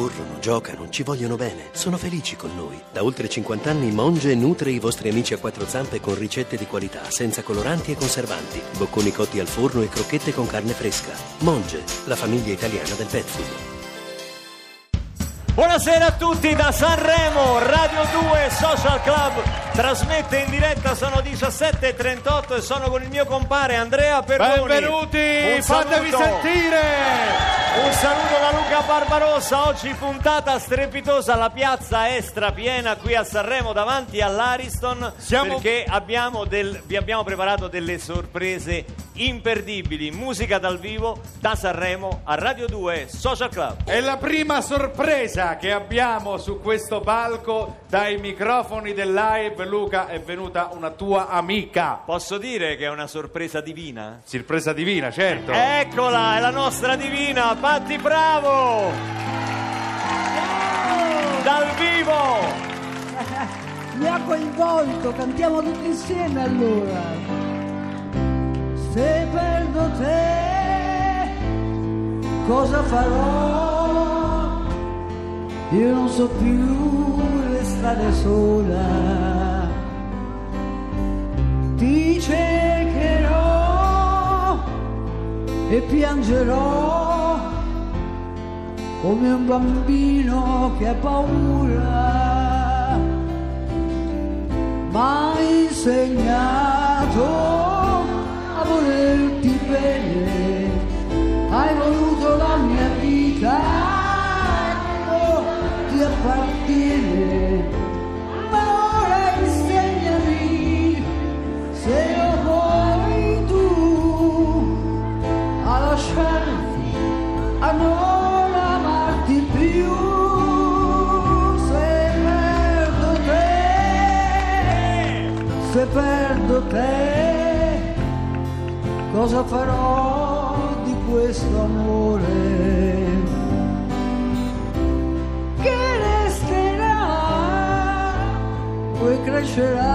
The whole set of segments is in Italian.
corrono, giocano, ci vogliono bene, sono felici con noi. Da oltre 50 anni Monge nutre i vostri amici a quattro zampe con ricette di qualità, senza coloranti e conservanti, bocconi cotti al forno e crocchette con carne fresca. Monge, la famiglia italiana del pet food. Buonasera a tutti da Sanremo, Radio 2 Social Club trasmette in diretta, sono 17.38 e sono con il mio compare Andrea Perroni. Benvenuti, Un fatevi saluto. sentire! Un saluto da Luca Barbarossa, oggi puntata strepitosa, la piazza è strapiena qui a Sanremo davanti all'Ariston Siamo- perché abbiamo del- vi abbiamo preparato delle sorprese imperdibili, musica dal vivo da Sanremo a Radio 2 Social Club. È la prima sorpresa che abbiamo su questo palco dai microfoni del live. Luca, è venuta una tua amica. Posso dire che è una sorpresa divina? Sorpresa divina, certo. Eccola, è la nostra divina, Patti Bravo! Dal vivo! Mi ha coinvolto, cantiamo tutti insieme allora. Se perdo te, cosa farò? Io non so più restare sola. Ti cercherò e piangerò come un bambino che ha paura ma insegnato volerti bene, hai voluto la mia vita, oh, ti appartiene, ma ora insegnami se lo vuoi tu a lasciarti, a non amarti più. Se perdo te, se perdo te, cosa farò di questo amore? Che resterà, poi crescerà,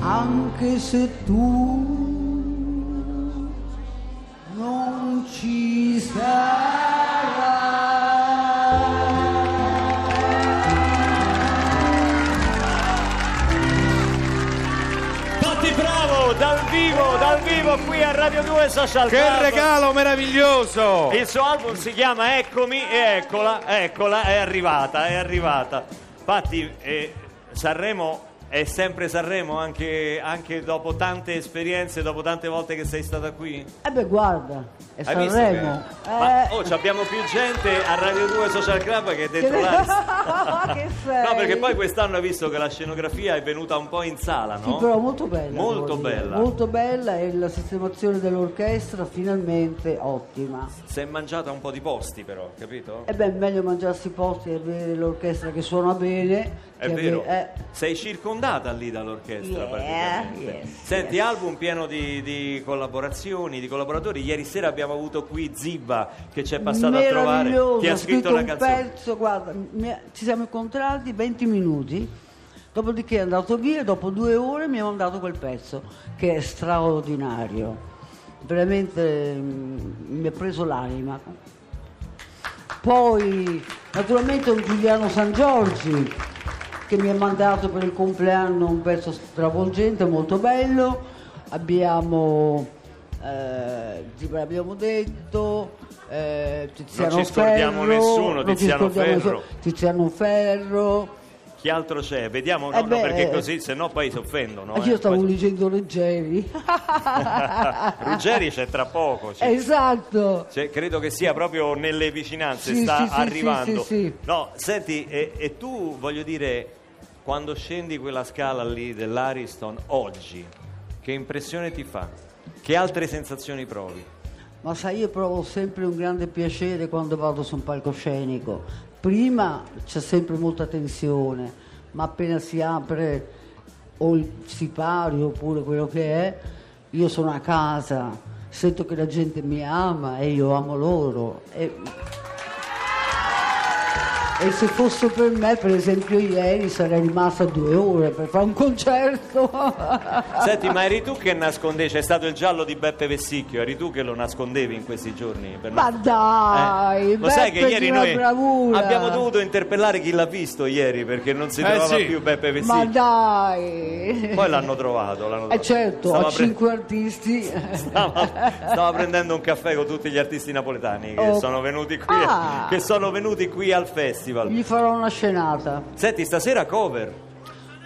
anche se tu vivo qui a Radio 2 Social Che Club. regalo meraviglioso! Il suo album si chiama Eccomi e eccola, eccola, è arrivata, è arrivata. Patti, eh, Sanremo è sempre Sanremo anche, anche dopo tante esperienze, dopo tante volte che sei stata qui? Eh beh, guarda, è Hai Sanremo. che- Ma Eh, oh, ci abbiamo più gente a Radio 2 Social Club che dentro Che- l'Ariston. che sei? No, perché poi quest'anno hai visto che la scenografia è venuta un po' in sala, Sì, no? però molto bella. Molto bella. Molto bella e la sistemazione dell'orchestra finalmente ottima. Si è mangiata un po' di posti però, capito? E beh, meglio mangiarsi i posti e avere l'orchestra che suona bene. È vero, avere- eh, sei circondata lì dall'orchestra Yeah, yes, Senti, yes. album pieno di, di collaborazioni, di collaboratori. Ieri sera abbiamo avuto qui Zibba che ci è passato a trovare, che ha scritto una un canzone. pezzo, guarda, ci siamo incontrati 20 minuti, dopodiché è andato via e dopo due ore mi ha mandato quel pezzo che è straordinario. Veramente mm, mi ha preso l'anima. Poi naturalmente un Giuliano San Giorgi che mi ha mandato per il compleanno un pezzo stravolgente, molto bello. Abbiamo, eh, l'abbiamo detto, eh, Tiziano Non ci scordiamo Ferro, nessuno, Tiziano scordiamo Ferro. nessuno, Tiziano Ferro. Chi altro c'è? Vediamo, no, Eh no, beh, perché eh, così, se no poi si offendono. Anche io eh. stavo Poi- leggendo Leggeri. Ruggeri c'è tra poco. ci- esatto. Cioè, credo che sia proprio nelle vicinanze, Sì, sta sì, arrivando. sì. No, senti, e, e tu voglio dire, quando scendi quella scala lì dell'Ariston oggi, che impressione ti fa? Che altre sensazioni provi? Ma sai, io provo sempre un grande piacere quando vado su un palcoscenico. Prima c'è sempre molta tensione, ma appena si apre o il sipario oppure quello che è, io sono a casa, sento che la gente mi ama e io amo loro. E E se fosse per me, per esempio ieri, sarei rimasta due ore per fare un concerto. Senti, ma eri tu che nascondevi? C'è stato il giallo di Beppe Vessicchio, eri tu che lo nascondevi in questi giorni? Per Ma noi? dai, Eh, lo sai che Beppe ieri noi bravura. abbiamo dovuto interpellare chi l'ha visto ieri perché non si Eh, trovava sì. più Beppe Ma Vessicchio. dai! Poi l'hanno trovato. L'hanno Eh certo, Stava a pre- cinque artisti. Stava, stava prendendo un caffè con tutti gli artisti napoletani che, Oh. sono venuti qui, Ah. che sono venuti qui al festival. Gli farò una scenata. Senti, stasera cover.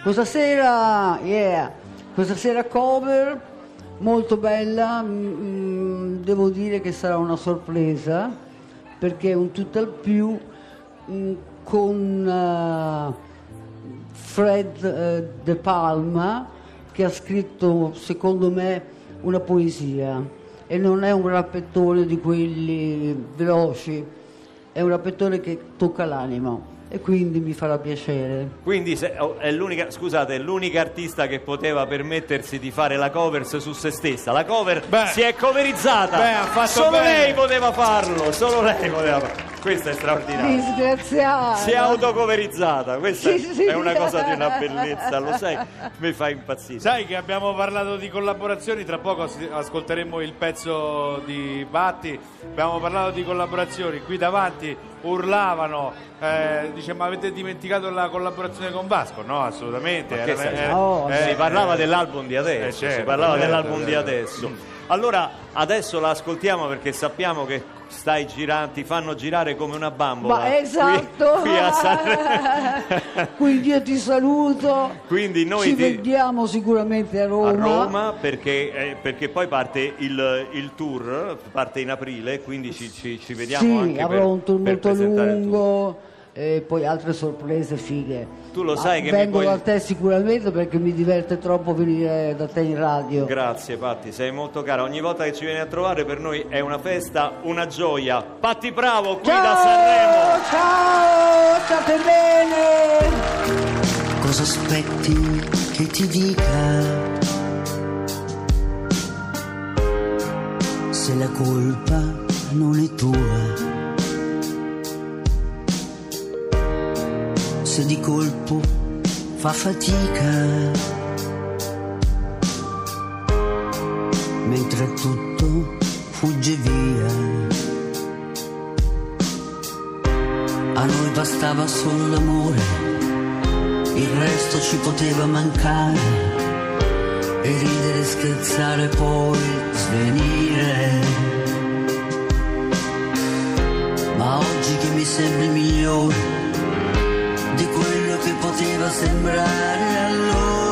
Questa sera, yeah, questa sera cover molto bella, mm, devo dire che sarà una sorpresa perché è un tutt'al più mm, con eh, Fred eh, De Palma che ha scritto secondo me una poesia. E non è un rappettone di quelli veloci, è un rappettone che tocca l'anima e quindi mi farà piacere. Quindi se- oh, è l'unica, scusate, è l'unica artista che poteva permettersi di fare la cover su se stessa. La cover Beh. si è coverizzata. Beh, ha fatto solo bene. lei poteva farlo, solo lei poteva farlo. Questo è straordinario. Disgraziata. Si è autocoverizzata, questa Sì, sì. è una cosa di una bellezza, lo sai, mi fa impazzire. Sai che abbiamo parlato di collaborazioni, tra poco as- ascolteremo il pezzo di Batti, abbiamo parlato di collaborazioni, qui davanti urlavano, eh, dice ma avete dimenticato la collaborazione con Vasco? No, assolutamente. Stai- eh, Oh, eh, si parlava eh, dell'album di adesso, eh, certo, si parlava certo, dell'album certo. di adesso. Allora, adesso la ascoltiamo perché sappiamo che stai girando, ti fanno girare come una bambola. Ma esatto. Qui, qui a Sanremo. Quindi io ti saluto. Quindi noi Ci ti- vediamo sicuramente a Roma. a Roma perché, eh, perché poi parte il, il tour, parte in aprile, quindi ci, ci- ci vediamo Sì, anche avrò per, un tour molto il tour. E poi altre sorprese fighe. Tu lo sai che mi vengo puoi- da te sicuramente perché mi diverte troppo venire da te in radio. Grazie Patti, sei molto cara. Ogni volta che ci vieni a trovare per noi è una festa, una gioia. Patti Bravo qui da Sanremo. Ciao, ciao, state bene. Cosa aspetti che ti dica? Se la colpa non è tua. Se di colpo fa fatica. Mentre tutto fugge via. A noi bastava solo l'amore il resto ci poteva mancare e ridere, scherzare, poi svenire. Ma oggi che mi sembri migliore quello che poteva sembrare allora. Ma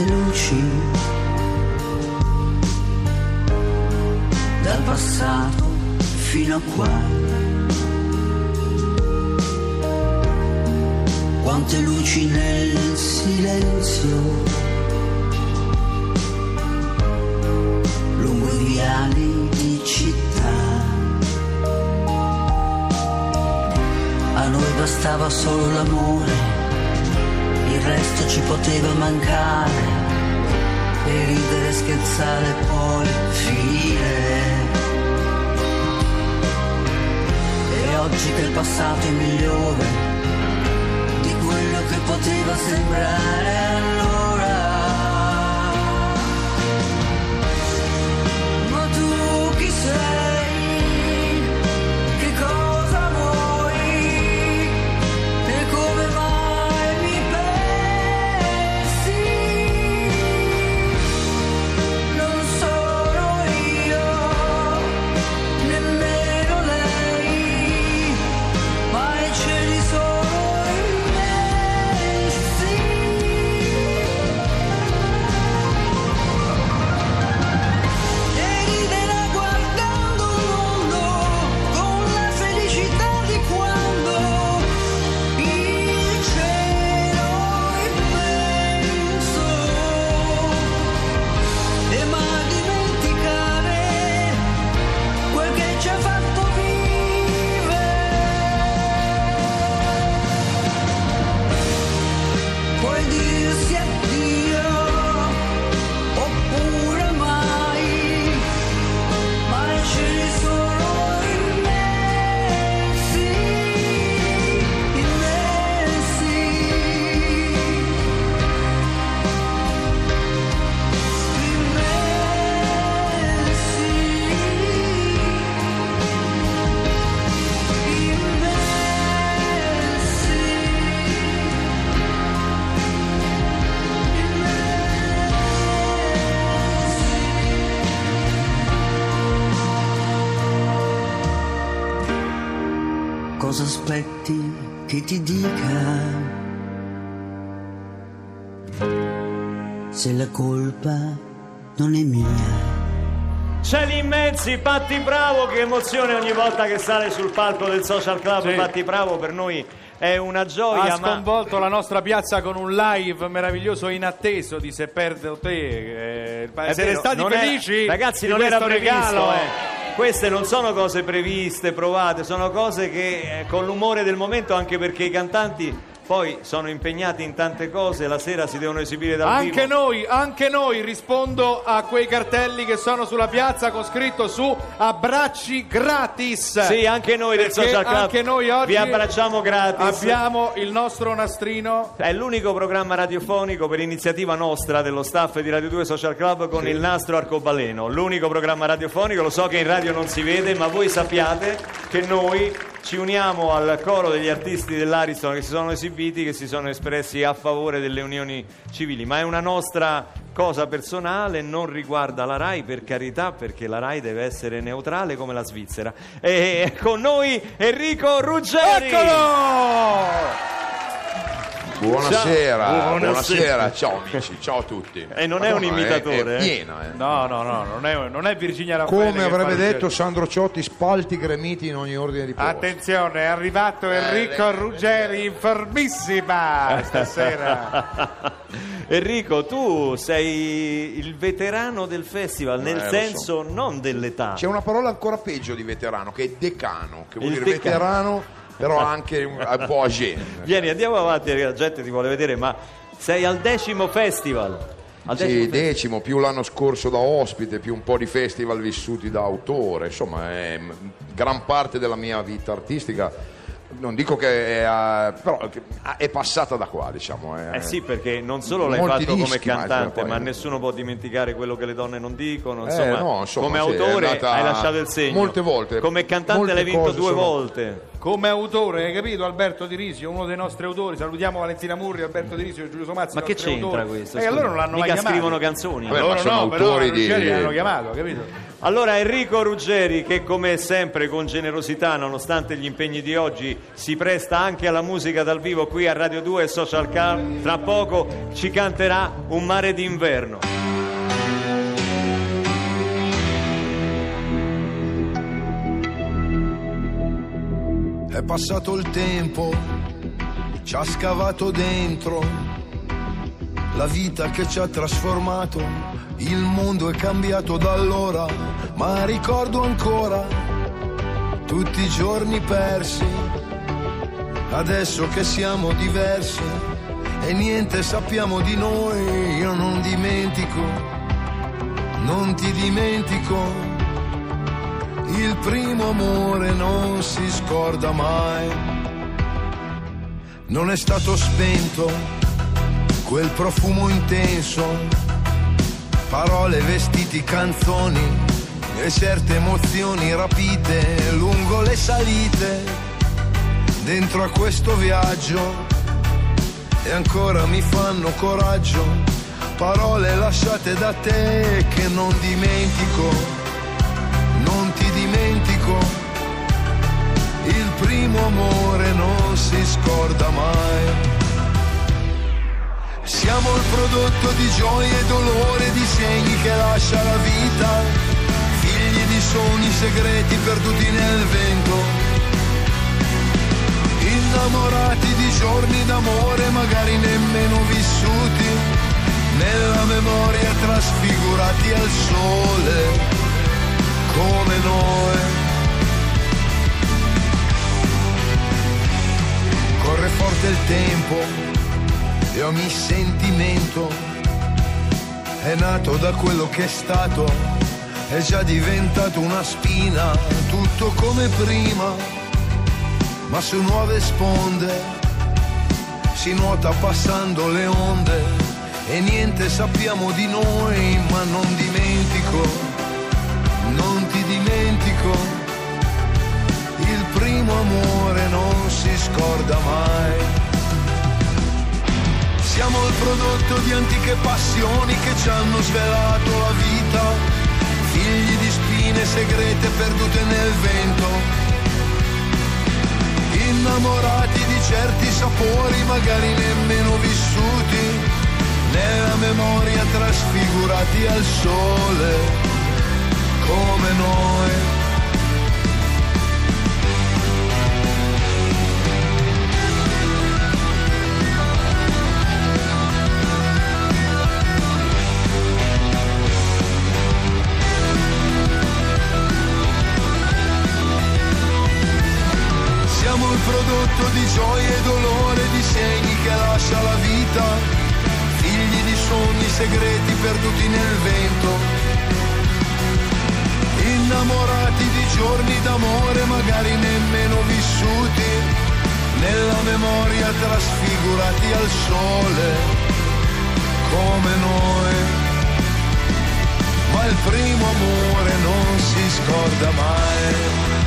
quante luci dal passato fino a qua. Quante luci nel silenzio, lungo i viali di città. A noi bastava solo l'amore, il resto ci poteva mancare. E ridere, scherzare, poi finire. E oggi che il passato è migliore di quello che poteva sembrare allora. Colpa non è mia. Cieli immensi, Patti Bravo, che emozione ogni volta che sale sul palco del Social Club. Sì. Patti Bravo per noi è una gioia, ha ma sconvolto la nostra piazza con un live meraviglioso inatteso di Se perdo te. eh, È siete vero, stati non è- felici? ragazzi, non era previsto. regalo? eh. Queste non sono cose previste, provate, sono cose che eh, con l'umore del momento, anche perché i cantanti poi sono impegnati in tante cose, la sera si devono esibire dal Anche vivo. noi, anche noi rispondo a quei cartelli che sono sulla piazza con scritto su abbracci gratis. Sì, anche noi del Social Club anche noi oggi vi abbracciamo gratis. Abbiamo il nostro nastrino. È l'unico programma radiofonico per iniziativa nostra dello staff di Radio 2 Social Club con il nastro arcobaleno. L'unico programma radiofonico, lo so che in radio non si vede, ma voi sappiate che noi ci uniamo al coro degli artisti dell'Ariston che si sono esibiti, che si sono espressi a favore delle unioni civili, ma è una nostra cosa personale, non riguarda la RAI per carità, perché la RAI deve essere neutrale come la Svizzera. E con noi Enrico Ruggeri. Eccolo! Buonasera, Ciao. buonasera, Buonasera. ciao amici, ciao a tutti. E non è un Madonna, imitatore, È, eh? è piena, eh. No, no, no, non è, non è Virginia Raffaele. Come avrebbe il detto giro. Sandro Ciotti, spalti gremiti in ogni ordine di posto. Attenzione, è arrivato Enrico Ruggeri in formissima stasera. Enrico, tu sei il veterano del festival, nel Eh, senso non dell'età. C'è una parola ancora peggio di veterano, che è decano, che vuol Il dire decano. veterano, però anche un, po' age. Vieni, andiamo avanti, la gente ti vuole vedere, ma sei al decimo festival. Al Sì, decimo fe- decimo, più l'anno scorso da ospite, più un po' di festival vissuti da autore, insomma, è gran parte della mia vita artistica. Non dico che è, eh, però è passata da qua, diciamo. eh. Eh sì, perché non solo l'hai fatto come cantante, ma nessuno può dimenticare quello che le donne non dicono. Eh, Insomma, no, insomma, come sì, è autore hai lasciato il segno. molte volte. Come cantante l'hai vinto due sono- volte. Come autore, hai capito Alberto Di Risio, uno dei nostri autori. Salutiamo Valentina Murri, Alberto Di Risio e Giulio Somazzi. Ma che c'entra autori. questo? E Scusa, allora non l'hanno mai mica chiamato. scrivono canzoni. Vabbè, ma Loro sono no, però autori di- Ruggeri l'hanno chiamato, capito? Allora Enrico Ruggeri che come sempre con generosità nonostante gli impegni di oggi si presta anche alla musica dal vivo qui a Radio 2 e Social Club tra poco ci canterà Un mare d'inverno. È passato il tempo, ci ha scavato dentro, la vita che ci ha trasformato, il mondo è cambiato da allora, ma ricordo ancora tutti i giorni persi, adesso che siamo diversi e niente sappiamo di noi, io non dimentico, non ti dimentico. Il primo amore non si scorda mai. Non è stato spento quel profumo intenso, parole, vestiti, canzoni e certe emozioni rapite lungo le salite. Dentro a questo viaggio e ancora mi fanno coraggio. Parole lasciate da te che non dimentico dimentico, il primo amore non si scorda mai. Siamo il prodotto di gioie e dolore, di segni che lascia la vita, figli di sogni segreti perduti nel vento. Innamorati di giorni d'amore magari nemmeno vissuti, nella memoria trasfigurati al sole come noi. Corre forte il tempo e ogni sentimento è nato da quello che è stato, è già diventato una spina, tutto come prima, ma su nuove sponde si nuota passando le onde e niente sappiamo di noi, ma non dimentico, non ti dimentico, primo amore non si scorda mai. Siamo il prodotto di antiche passioni che ci hanno svelato la vita, figli di spine segrete perdute nel vento, innamorati di certi sapori magari nemmeno vissuti, nella memoria trasfigurati al sole, come noi. Prodotto di gioia e dolore, di segni che lascia la vita, figli di sogni segreti perduti nel vento, innamorati di giorni d'amore magari nemmeno vissuti, nella memoria trasfigurati al sole, come noi. Ma il primo amore non si scorda mai.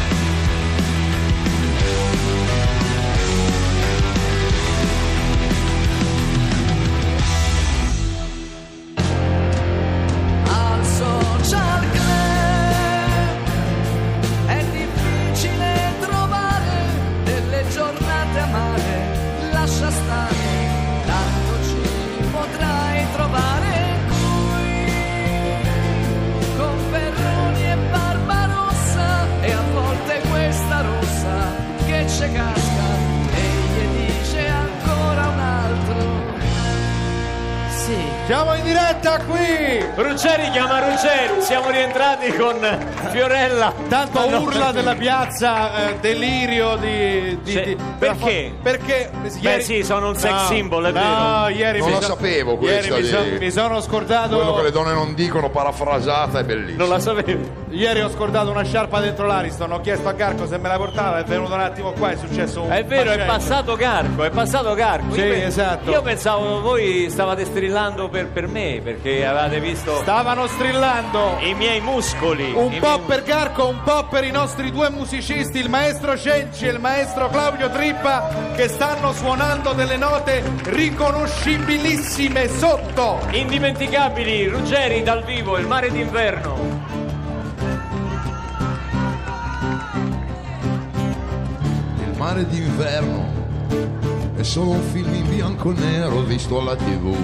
Siamo in diretta qui! Ruggeri chiama Ruggeri, siamo rientrati con Fiorella. Tanto Ma no, urla della piazza, eh, delirio di... di- di- perché? Perché Beh, sì, sono un sex No, symbol, è no, vero. ieri Non mi lo so- sapevo Ieri questa mi, so- di- mi sono scordato... Quello che le donne non dicono, parafrasata, è bellissimo. Non la sapevo. Ieri ho scordato una sciarpa dentro l'Ariston, ho chiesto a Garco se me la portava, è venuto un attimo qua, è successo un È vero, è macello. passato Carco, è passato Carco. Sì, Io esatto. Io pensavo voi stavate strillando per, per me, perché avevate visto Stavano strillando i miei muscoli. un po' miei- per Garco, un po' per i nostri due musicisti, il maestro Cenci e il maestro Claudio Trippa, che stanno suonando delle note riconoscibilissime sotto. Indimenticabili, Ruggeri dal vivo, il mare d'inverno. Il mare d'inverno è solo un film in bianco e nero visto alla tv.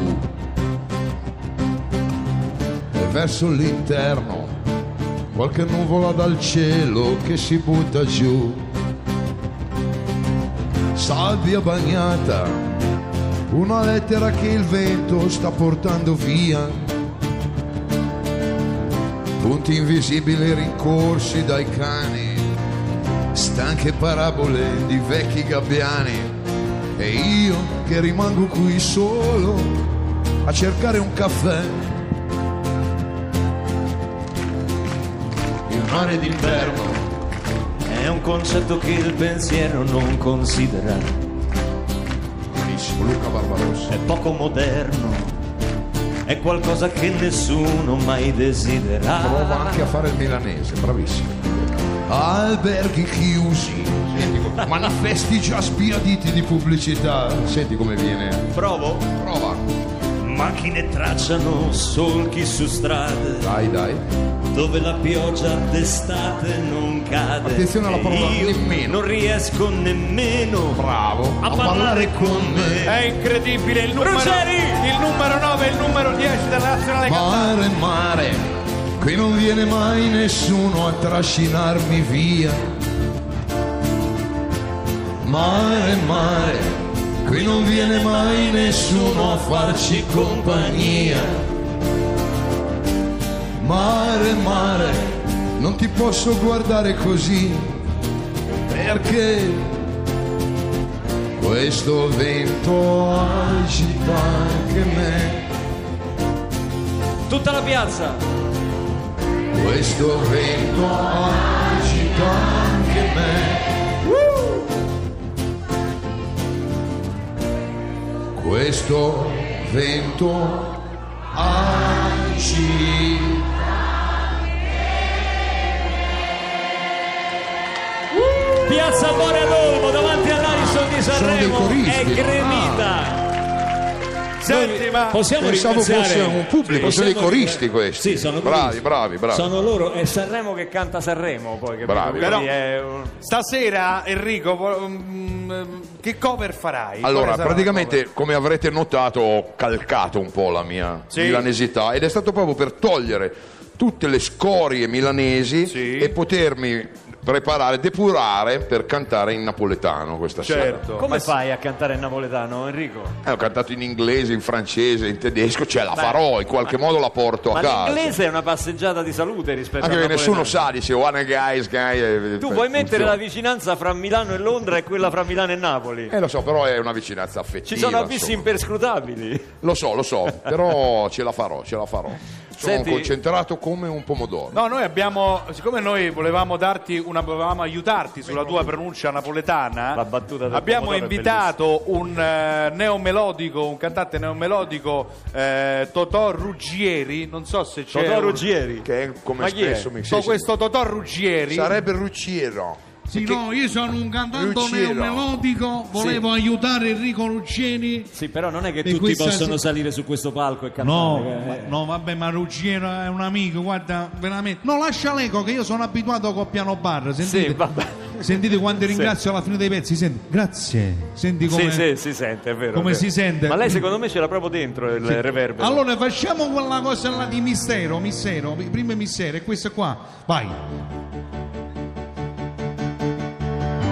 Verso l'interno qualche nuvola dal cielo che si butta giù. Sabbia bagnata, una lettera che il vento sta portando via. Punti invisibili rincorsi dai cani stanche parabole di vecchi gabbiani e io che rimango qui solo a cercare un caffè. Mare d'inverno È un concetto che il pensiero non considera. Benissimo, Luca Barbarossa. È poco moderno. È qualcosa che nessuno mai desidera. Prova anche a fare il milanese, bravissimo. Alberghi chiusi, senti come- manifesti già sbiaditi di pubblicità. Senti come viene. Provo. Prova. Macchine tracciano solchi su strade Dai, dai. Dove la pioggia d'estate non cade. Attenzione alla parola Io nemmeno. Non riesco nemmeno Bravo. a parlare con me. È incredibile il numero, Ruggeri! il numero 9 e il numero 10 della nazionale Mare, mare, qui non viene mai nessuno a trascinarmi via. Mare, mare, qui non viene mai nessuno a farci compagnia. Mare, mare, non ti posso guardare così, perché questo vento agita anche me. Tutta la piazza. Questo vento agita anche me. Questo vento agita Piazza Bore all'Olmo, davanti all'Ariston di Sanremo, è gremita. Senti, ma Possiamo Pensavo ringraziare- fosse un pubblico, Sì, sono dei possiamo- coristi questi. Sì, sono bravi, coristi. bravi, bravi. Sono loro, è Sanremo che canta Sanremo poi, capito? Bravi. Però- è un- stasera Enrico, vo- mm, che cover farai? Allora, Quale sarà la praticamente, come avrete notato, ho calcato un po' la mia Sì. milanesità ed è stato proprio per togliere tutte le scorie milanesi Sì. e potermi preparare, depurare per cantare in napoletano questa cover? sera. Certo. Come Ma fai a cantare in napoletano, Enrico? Eh, ho cantato in inglese, in francese, in tedesco, cioè la farò, in qualche modo la porto Ma a casa. l'inglese è una passeggiata di salute rispetto Anche al perché nessuno sa, dice one guys, guy. eh, Tu eh, puoi mettere la vicinanza fra Milano e Londra e quella fra Milano e Napoli. Eh lo so, però è una vicinanza affettiva. Ci sono abissi imperscrutabili. Lo so, lo so, però ce la farò, ce la farò. Sono Senti- concentrato come un pomodoro. No, noi abbiamo, siccome noi volevamo darti una, volevamo aiutarti sulla tua pronuncia napoletana, La battuta del abbiamo invitato un eh, neomelodico, un cantante neomelodico, eh, Totò Ruggieri, non so se c'è... Totò un- Ruggieri. Che è come Ma chi è? spesso mi So, sì, sì. questo Totò Ruggieri Sarebbe Rucciero. Sì, no, io sono un cantante Ruggero. melodico, volevo aiutare Enrico Ruggeri. Sì, però non è che tutti questa possono salire su questo palco e cantare. No, eh. ma- no, vabbè, ma Ruggiero è un amico, guarda, veramente. No, lascia l'eco che io sono abituato col piano bar. Sentite, Sì, vabbè. sentite quando ringrazio alla fine dei pezzi, senti, grazie. Senti come Sì, sì, si sente, è vero. come è vero. si sente? Ma lei secondo me ce l'ha proprio dentro il reverbero. Allora facciamo quella cosa là di mistero, mistero, prima mistero e questo qua. Vai.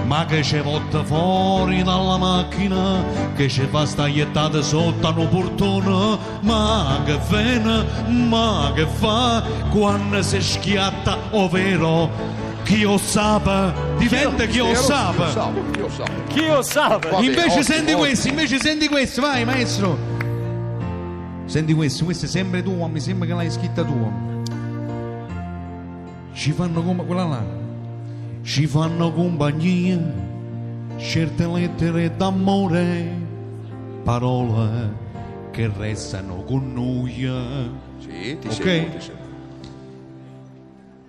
Ma che c'è votta fuori dalla macchina, che ci fa stagliettata sotto a un portone, ma che vena, ma che fa quando si schiatta, ovvero chi lo sa, diventa chi lo sa. Io so, io so. Chi lo sa? Va bene, Invece ottimo, senti questo, invece senti questo, vai maestro. Senti questo, questo è sempre tuo, mi sembra che l'hai scritta tu. Ci fanno come quella là. Ci fanno compagnia, certe lettere d'amore, parole che restano con noi. Sì, ti Ok. seguo, ti seguo.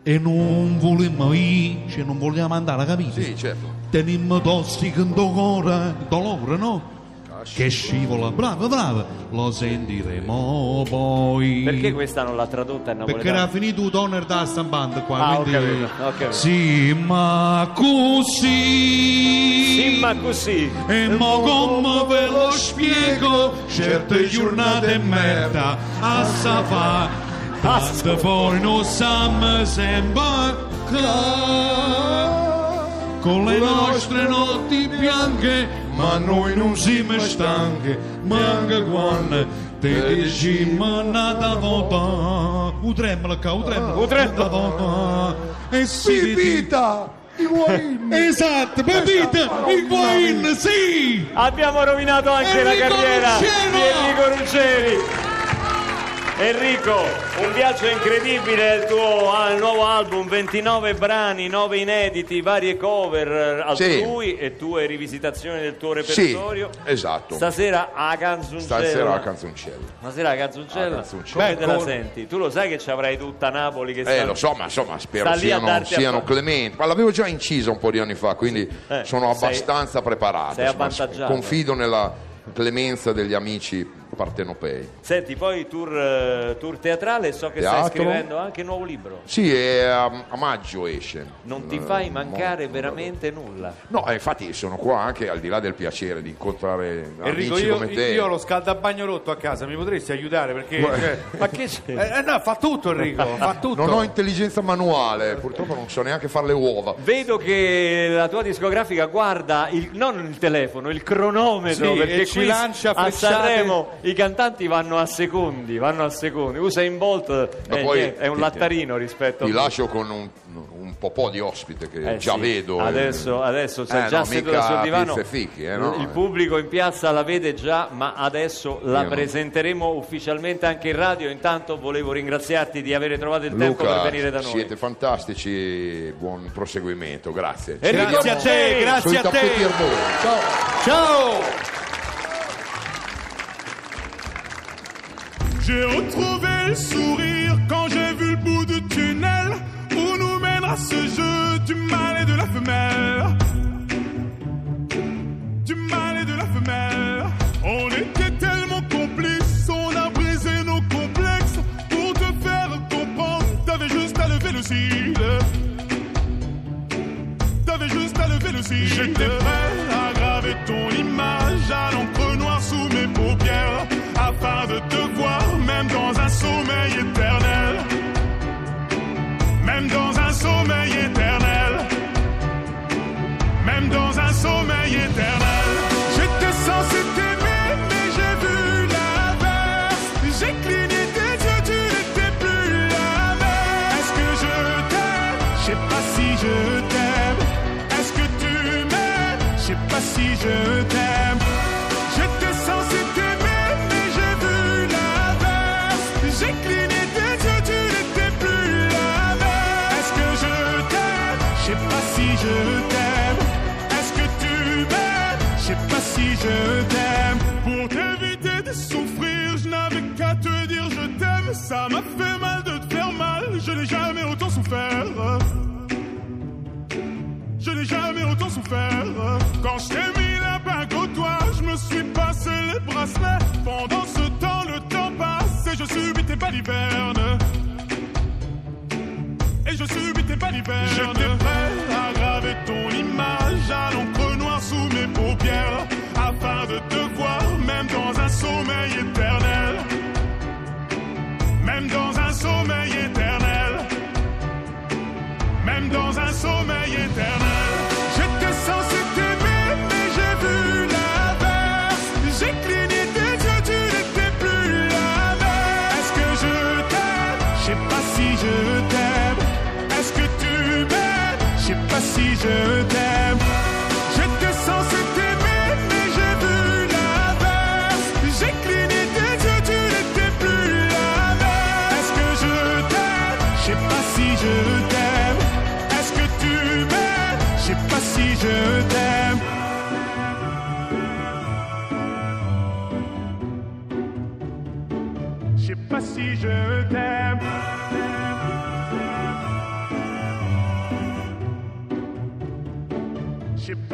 E non vogliamo io, cioè non vogliamo andare a capire. Sì, certo. Teniamo tossico in dolore, dolore no? Che scivola, bravo, bravo, lo sentiremo poi. Perché questa non l'ha tradotta in Perché era napoletano? finito il toner da stampante qua, Ah, ho quindi... capito, ho capito. Sì, ma così... Sì, ma così. E mo come ve lo spiego, certe giornate merda a sa Basta fuori non siamo sempre. Con le nostre notti bianche, ma noi non siamo stanche, manca quando te diciamo nata volta. U tremolo qua, u tremolo. U tremolo. Nata volta. E si vita. Esatto, bevita, il wine, sì! Abbiamo rovinato anche la Enrico carriera Ruggero! di Enrico Ruggeri. Enrico, un viaggio incredibile il tuo ah, il nuovo album, 29 brani, 9 inediti, varie cover eh, Sì. altrui e tue rivisitazioni del tuo Sì, repertorio. esatto. Stasera a canzoncella. Stasera la canzoncella. Stasera a canzoncella. A canzoncella. Come Beh, te la con- senti? Tu lo sai che ci avrai tutta Napoli che Eh, sta... lo so, ma insomma, spero a siano, a siano clementi. Ma l'avevo già incisa un po' di anni fa, quindi Eh, sono sei- abbastanza preparato. sei insomma, avvantaggiato. Confido nella clemenza degli amici partenopei. Senti, poi tour, eh, tour teatrale, so che Teatro. stai scrivendo anche un nuovo libro. Sì, è a, a maggio esce. Non ti Eh, fai mancare veramente nulla. No, eh, infatti sono qua anche al di là del piacere di incontrare Enrico, amici io, come te. io ho lo scaldabagno rotto a casa, mi potresti aiutare? Perché cioè, Ma che eh, no, fa tutto Enrico, fa tutto. Non ho intelligenza manuale, purtroppo non so neanche fare le uova. Vedo che la tua discografica guarda il- non il telefono, il cronometro, Sì, perché e ci qui lancia a. Sanremo i cantanti vanno a secondi, vanno a secondi. Usa in Bolt, Ma eh, poi è un ti- lattarino rispetto Ti a lascio con un, un po' di ospite che Eh già sì, vedo. eh. Adesso, adesso sei Eh, già no, seduto sul divano. fichi, eh, no? Il pubblico in piazza la vede già, ma adesso la Io no. presenteremo ufficialmente anche in radio. Intanto volevo ringraziarti di aver trovato il tempo Luca, per venire da noi. siete fantastici, buon proseguimento, grazie. E Ci grazie a te, grazie a te. Ciao. Ciao! J'ai retrouvé le sourire quand j'ai vu le bout du tunnel où nous mènera ce jeu du mal et de la femelle. Du mal et de la femelle. On était tellement complices, on a brisé nos complexes pour te faire comprendre. T'avais juste à lever le cil. T'avais juste à lever le cil. J'étais prêt à graver ton image à l'encre noire sous mes paupières afin de te même dans un sommeil éternel. Même dans un sommeil éternel. Ça m'a fait mal de te faire mal. Je n'ai jamais autant souffert. Je n'ai jamais autant souffert. Quand je t'ai mis la bague au doigt, je me suis passé les bracelets. Pendant ce temps, le temps passe et je subis tes balivernes. Et je subis tes balivernes. J'étais prêt à graver ton image à l'encre noire sous mes paupières. Afin de te voir, même dans un sommeil sommeil éternel. Même dans un sommeil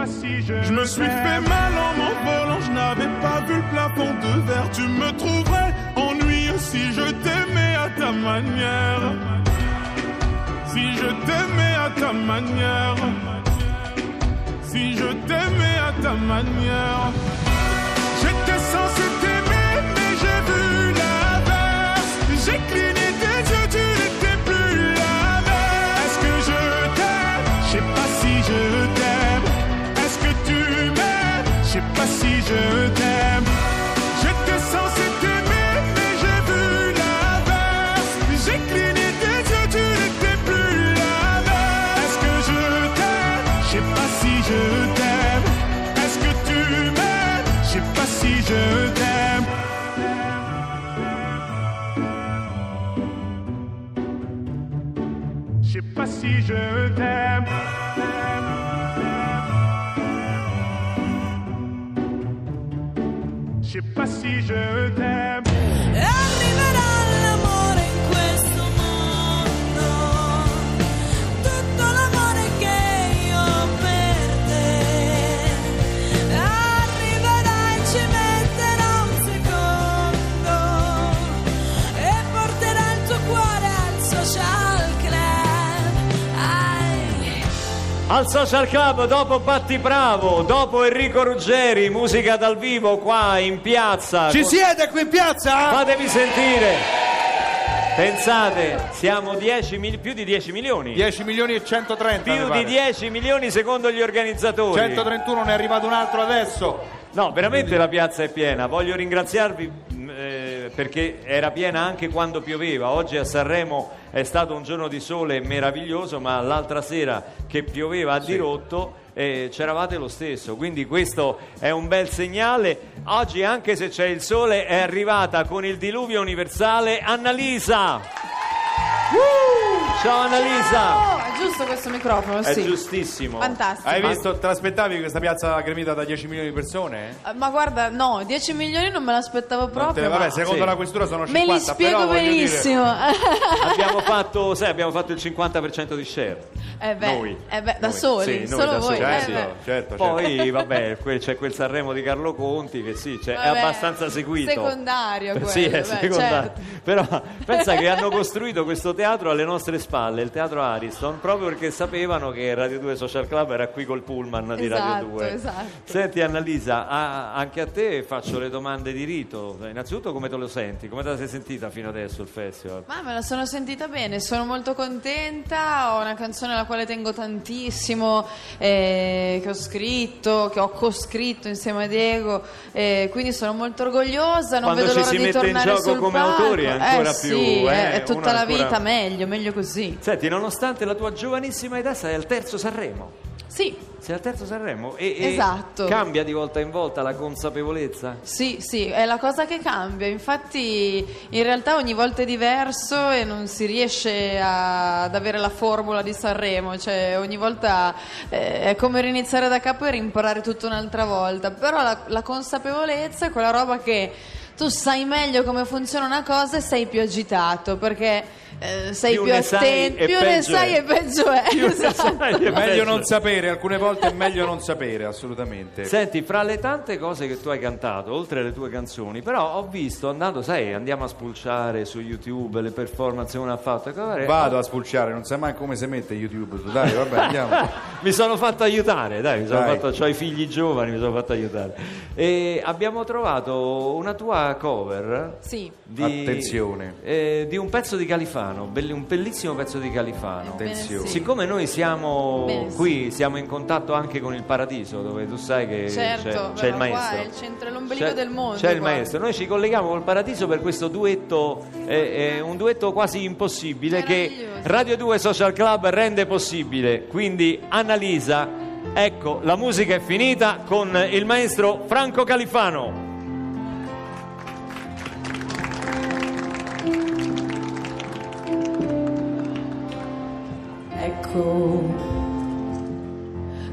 Je sais pas si je. Je me suis fait mal en m'envolant, je n'avais pas vu le plafond de verre. Tu me trouverais ennuyeux si je t'aimais à ta manière. Si je t'aimais à ta manière. Si je t'aimais à ta manière. J'étais censé Je sais pas si je t'aime. Al Social Club dopo Batti Bravo, dopo Enrico Ruggeri, musica dal vivo qua in piazza. Ci siete qui in piazza? Fatevi sentire. Pensate, siamo 10 mil- più di 10 milioni. 10 milioni e 130 mi Più di 10 milioni secondo gli organizzatori. 131 ne è arrivato un altro adesso. No, veramente la piazza è piena. Voglio ringraziarvi perché era piena anche quando pioveva. Oggi a Sanremo è stato un giorno di sole meraviglioso, ma l'altra sera che pioveva a dirotto eh, c'eravate lo stesso. Quindi questo è un bel segnale. Oggi, anche se c'è il sole, è arrivata con il diluvio universale Annalisa. Uh! Ciao Annalisa! Oh, è giusto questo microfono, È sì. giustissimo. Fantastico. Hai visto, te l'aspettavi questa piazza gremita da 10 milioni di persone? Eh, Ma guarda, no, 10 milioni non me l'aspettavo Non te- proprio. vabbè, ma secondo Sì. la questura sono me 50, li spiego però voglio dire- benissimo. abbiamo, fatto, sai, abbiamo fatto il 50% di share. eh beh, Noi. eh beh, da Noi. soli, Sì, noi solo da voi. soli, eh Certo, beh. certo, certo. Poi, vabbè, que- c'è quel Sanremo di Carlo Conti che sì, cioè, è Vabbè, abbastanza seguito. secondario quello, Sì, è beh, secondario. certo. Però pensa che hanno costruito questo teatro alle nostre spalle, il teatro Ariston, proprio perché sapevano che Radio 2 Social Club era qui col pullman di Radio Esatto, 2. esatto. Senti Annalisa, a- anche a te faccio le domande di rito. Innanzitutto come te lo senti? Come te la sei sentita fino adesso il festival? Ma me la sono sentita bene, sono molto contenta, ho una canzone alla quale tengo tantissimo, eh, che ho scritto, che ho coscritto insieme a Diego, eh, quindi sono molto orgogliosa, non Quando vedo ci l'ora si di mette in gioco come palco. autori è ancora eh, più, Sì, eh, è, tutta la ancora- vita meglio, meglio così. Senti, nonostante la tua giovanissima età, sei al terzo Sanremo. Sì, Sei al terzo Sanremo e, e Esatto. cambia di volta in volta la consapevolezza? Sì, sì, è la cosa che cambia. Infatti, in realtà ogni volta è diverso e non si riesce a- ad avere la formula di Sanremo. Cioè, ogni volta eh, è come riniziare da capo e rimparare tutto un'altra volta. Però la, la consapevolezza è quella roba che tu sai meglio come funziona una cosa e sei più agitato perché eh, sei Più attento, più ne sai e peggio è. Più Esatto. sai e meglio non sapere, alcune volte è meglio non sapere, assolutamente. Senti, fra le tante cose che tu hai cantato, oltre alle tue canzoni, però ho visto andando, sai, andiamo a spulciare su YouTube le performance che uno ha fatto. e cose- Vado a spulciare, non sai mai come si mette YouTube. tu. Dai, vabbè, andiamo. mi sono fatto aiutare, dai, mi sono Dai. fatto, ho i figli giovani, mi sono fatto aiutare. E abbiamo trovato una tua cover Sì. di, Attenzione. eh, di un pezzo di Califano, belli- un bellissimo pezzo di Califano. Sì. Siccome noi siamo Bene, qui, siamo in contatto anche con il paradiso, dove tu sai che Certo, c'è, c'è il ma qua maestro. è il centro, l'ombelico C'è- del mondo, C'è il qua. maestro. Noi ci colleghiamo col paradiso per questo duetto, eh, eh, un duetto quasi impossibile che. Radio 2 Social Club rende possibile. Quindi Annalisa, ecco, la musica è finita con il maestro Franco Califano. Ecco,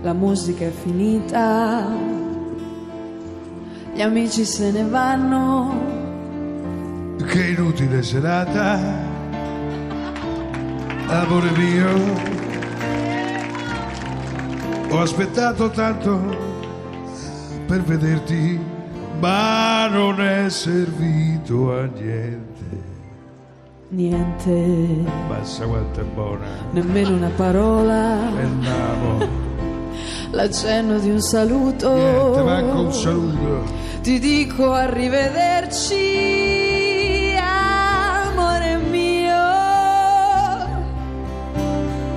la musica è finita, gli amici se ne vanno, Che inutile serata, amore mio. Ho aspettato tanto per vederti, ma non è servito a niente. Niente, Basta quanto è buona, nemmeno una parola, andiamo. l'accenno di un saluto. Niente, manco un saluto. Ti dico arrivederci, amore mio.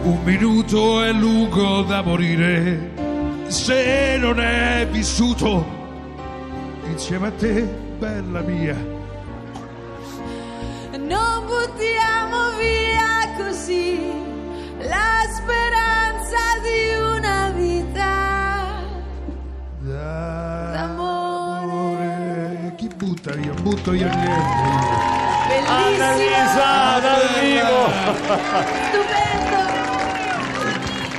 Un minuto è lungo da morire se non è vissuto insieme a te, bella mia. Non buttiamo via così la speranza di una vita D'amore. Chi butta via? Butto io niente. Annalisa dal vivo! Stupendo!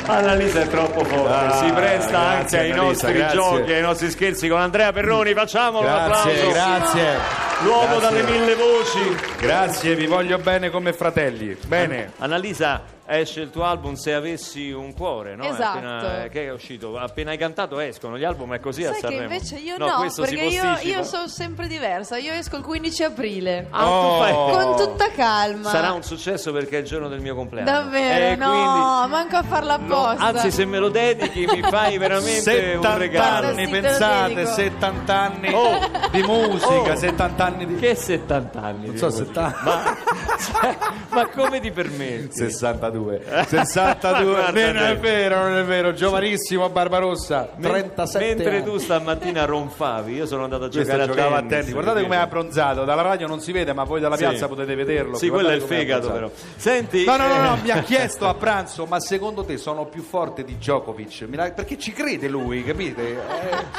Annalisa è troppo forte, Ah, si presta anche grazie, ai Annalisa, nostri grazie. giochi, ai nostri scherzi con Andrea Perroni. Facciamo un Grazie, applauso. grazie. L'uomo Grazie. dalle mille voci. Grazie, vi voglio bene come fratelli. Bene. Annalisa, esce il tuo album Se avessi un cuore, no? Esatto. appena- che è uscito? Appena hai cantato escono, gli album è così a Sai che Sanremo. invece io no, no, perché io, io sono sempre diversa. Io esco il 15 aprile. Ah, Oh. Con tutta calma. Sarà un successo perché è il giorno del mio compleanno. Davvero? E no, quindi- manco a farla No, apposta. anzi, se me lo dedichi mi fai veramente un 70 regalo. anni, Sì, te lo pensate, dedico. 70 anni Oh. di musica, Oh. 70 anni di... Che 70 anni? Non so, di musica. 70. Ma Ma come ti permetti? 62 62 Guarda non è vero non è vero giovanissimo Barbarossa Men- 37 Mentre anni. tu stamattina ronfavi, io sono andato a giocare a giocava a tennis. tennis. Guardate come è abbronzato, dalla radio non si vede, ma voi dalla Sì. piazza potete vederlo. Sì, quello è il fegato però. Senti, No, no, no, no, eh, mi ha chiesto a pranzo, ma secondo te sono più forte di Djokovic? Perché ci crede lui, capite? Eh,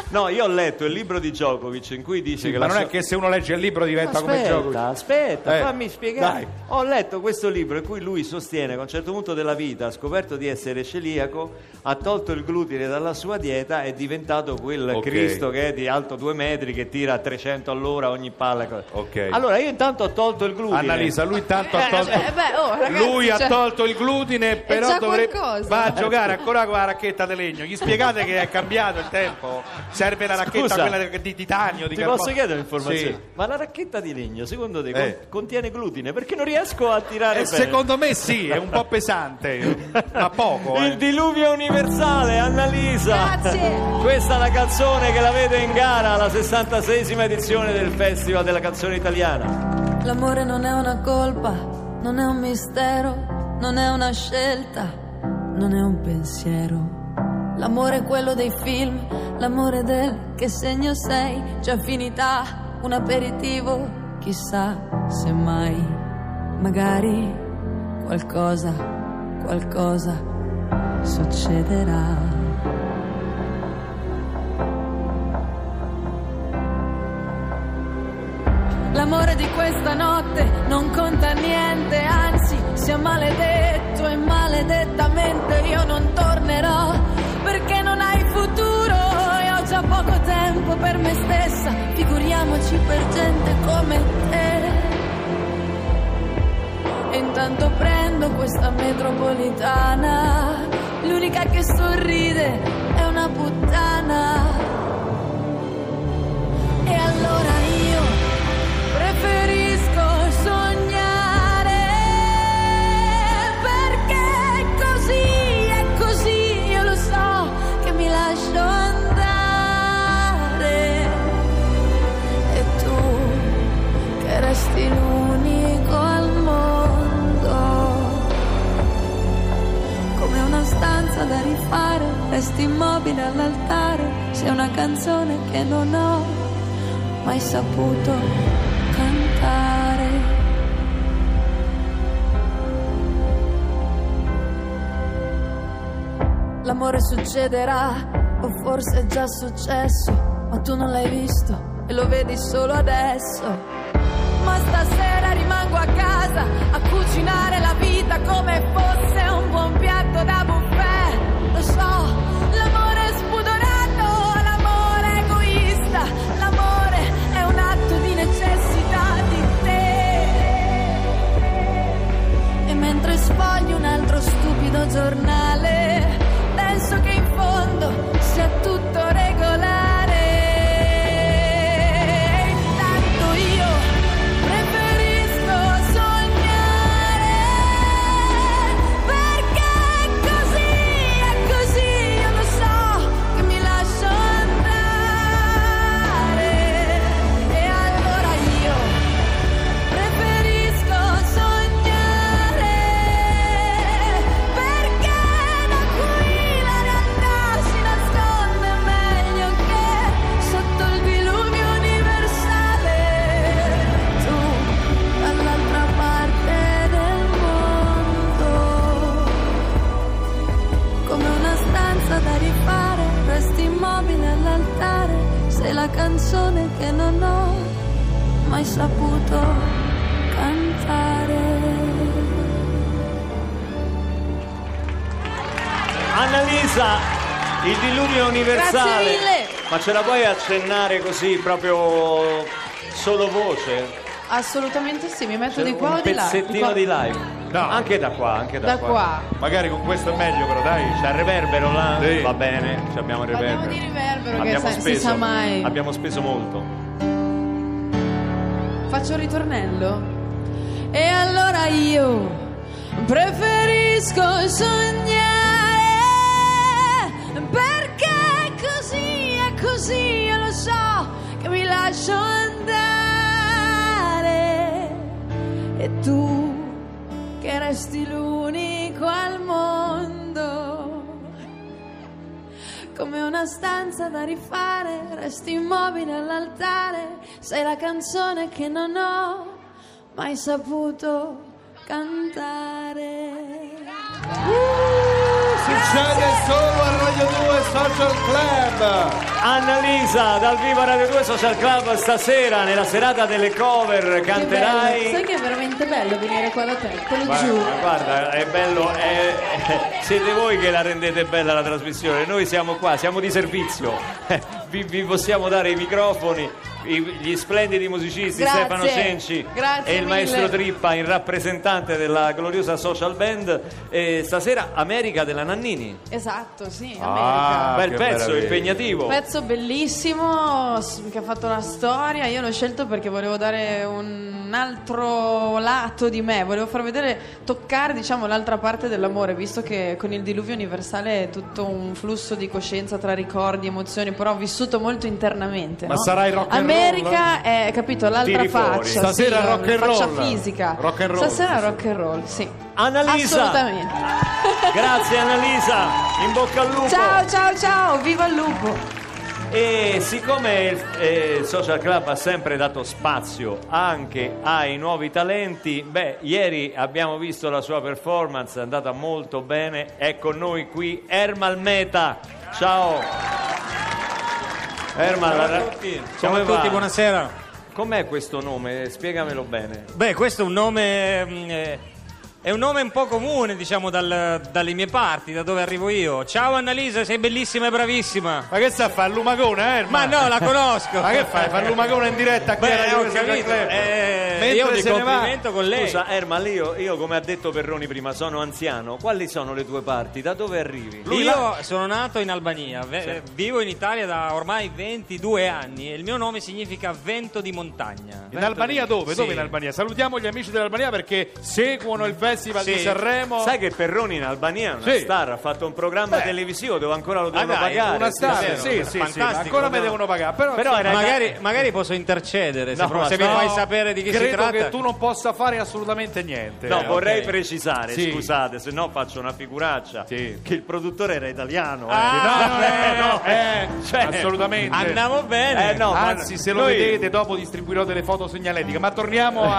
no, io ho letto il libro di Djokovic in cui dice sì, che ma la non è sua- che se uno legge il libro diventa come Aspetta, Djokovic. aspetta, Eh, fammi spiegare. dai. Ho letto questo libro in cui lui sostiene che a un certo punto della vita ha scoperto di essere celiaco, ha tolto il glutine dalla sua dieta e è diventato quel Ok. Cristo che è di alto due metri che tira a 300 all'ora ogni palla. Ok. Allora io intanto ho tolto il glutine. Annalisa, lui tanto ha tolto. Eh, beh, oh, ragazzi, lui ha cioè- tolto il glutine, però dovrebbe va a giocare ancora con la racchetta di legno. Gli spiegate che è cambiato il tempo? Serve la racchetta Scusa. quella di titanio, di Ti carbonio. posso chiedere un'informazione? Sì. Ma la racchetta di legno, secondo te, Eh. contiene glutine? Perché non riesco a tirare Eh, bene. secondo me sì, è un po' pesante, ma poco. Il eh. diluvio universale, Annalisa. Grazie. Questa è la canzone che la vede in gara alla 66esima edizione del Festival della canzone italiana. L'amore non è una colpa, non è un mistero, non è una scelta, non è un pensiero. L'amore è quello dei film, l'amore del che segno sei, già finita, un aperitivo, chissà se mai, magari qualcosa, qualcosa succederà. L'amore di questa notte non conta niente, anzi sia maledetto e maledettamente io non tornerò perché non hai futuro e ho già poco tempo per me stessa, figuriamoci per gente come te. Intanto prendo questa metropolitana, l'unica che sorride è una puttana. E allora io preferisco resti immobile all'altare, sei una canzone che non ho mai saputo cantare. L'amore succederà, o forse è già successo, ma tu non l'hai visto e lo vedi solo adesso. Ma stasera rimango a casa a cucinare la vita come fosse un buon piatto da buffet. Lo so, giornale, penso che in fondo sia tutto non ho mai saputo cantare. Annalisa, il diluvio universale. Grazie mille. Ma ce la puoi accennare così proprio solo voce? Assolutamente sì, mi metto di qua un o di là? pezzettino qua- di live. No. Anche da qua, anche da, Da qua. Magari con questo è meglio, però dai. C'è il reverbero là? Sì. Va bene, ci abbiamo il Parliamo reverbero. di riverbero, che abbiamo sai- si speso, sa mai. Abbiamo speso molto. Faccio il ritornello? E allora io preferisco sognare perché così è così, io lo so che mi lascio andare e tu resti l'unico al mondo. Come una stanza da rifare, resti immobile all'altare, sei la canzone che non ho mai saputo cantare. Succede solo a Radio 2 Social Club. Annalisa dal Viva Radio 2 Social Club stasera nella serata delle cover Che canterai Sai che è veramente bello venire qua da te, te lo Guarda, giuro. guarda, è bello, è- è- siete voi che la rendete bella la trasmissione, noi siamo qua, siamo di servizio, vi, vi possiamo dare i microfoni, gli splendidi musicisti Grazie, Stefano Cenci grazie e il maestro mille. Trippa in rappresentante della gloriosa social band e stasera America della Nannini, Esatto, sì, Ah, America. bel che pezzo, meraviglia. impegnativo. Pezzo bellissimo che ha fatto la storia. Io l'ho scelto perché volevo dare un altro lato di me, volevo far vedere, toccare diciamo l'altra parte dell'amore, visto che con il diluvio universale è tutto un flusso di coscienza tra ricordi, emozioni, però vissuto molto internamente. Ma no? sarai rock and America è, capito, l'altra Tiri fuori. faccia. Stasera sì, rock la and faccia roll. fisica. Rock and roll, Stasera rock and roll, sì. Annalisa, Assolutamente. grazie Annalisa, in bocca al lupo. Ciao, ciao, ciao, viva il lupo! E siccome il, eh, il Social Club ha sempre dato spazio anche ai nuovi talenti, beh, ieri abbiamo visto la sua performance, è andata molto bene. È con noi qui Ermal Meta. Ciao. Ermal, Ciao a tutti. Ciao a tutti, buonasera. Com'è questo nome? Spiegamelo bene. Beh, questo è un nome. mm, eh, È un nome un po' comune, diciamo, dal- dalle mie parti, da dove arrivo io. Ciao Annalisa, sei bellissima e bravissima. Ma che sta a fare? Il lumagone, eh? Ma no, la conosco. Ma che fai? Fare lumagone in diretta qui a Beh, ho 2 Social capito. Eh, io di complimento con lei. Scusa, Ermal, io, io come ha detto Perroni prima, sono anziano. Quali sono le tue parti? Da dove arrivi? Io sono nato in Albania, ve- vivo in Italia da ormai 22 anni e il mio nome significa vento di montagna. In Albania dove? Sì. Dove in Albania? Salutiamo gli amici dell'Albania perché seguono il festival Sì. di Sanremo. Sai che Perroni in Albania è una Sì. star, ha fatto un programma Beh. televisivo dove ancora lo devono Ah, dai, pagare. una star, sì, sì, sì, ancora me no? devono pagare. Però, Però sì, era- Magari, magari posso intercedere se, No, se mi no, fai sapere di chi si credo tratta. che tu non possa fare assolutamente niente. No, Eh, vorrei ok. precisare, Sì. scusate, se no faccio una figuraccia, Sì. che il produttore era italiano. eh. Ah, No, eh, no, eh, Cioè, assolutamente. Andiamo bene. Eh, no, Anzi, se lo vedete dopo distribuirò delle foto segnaletiche. Ma torniamo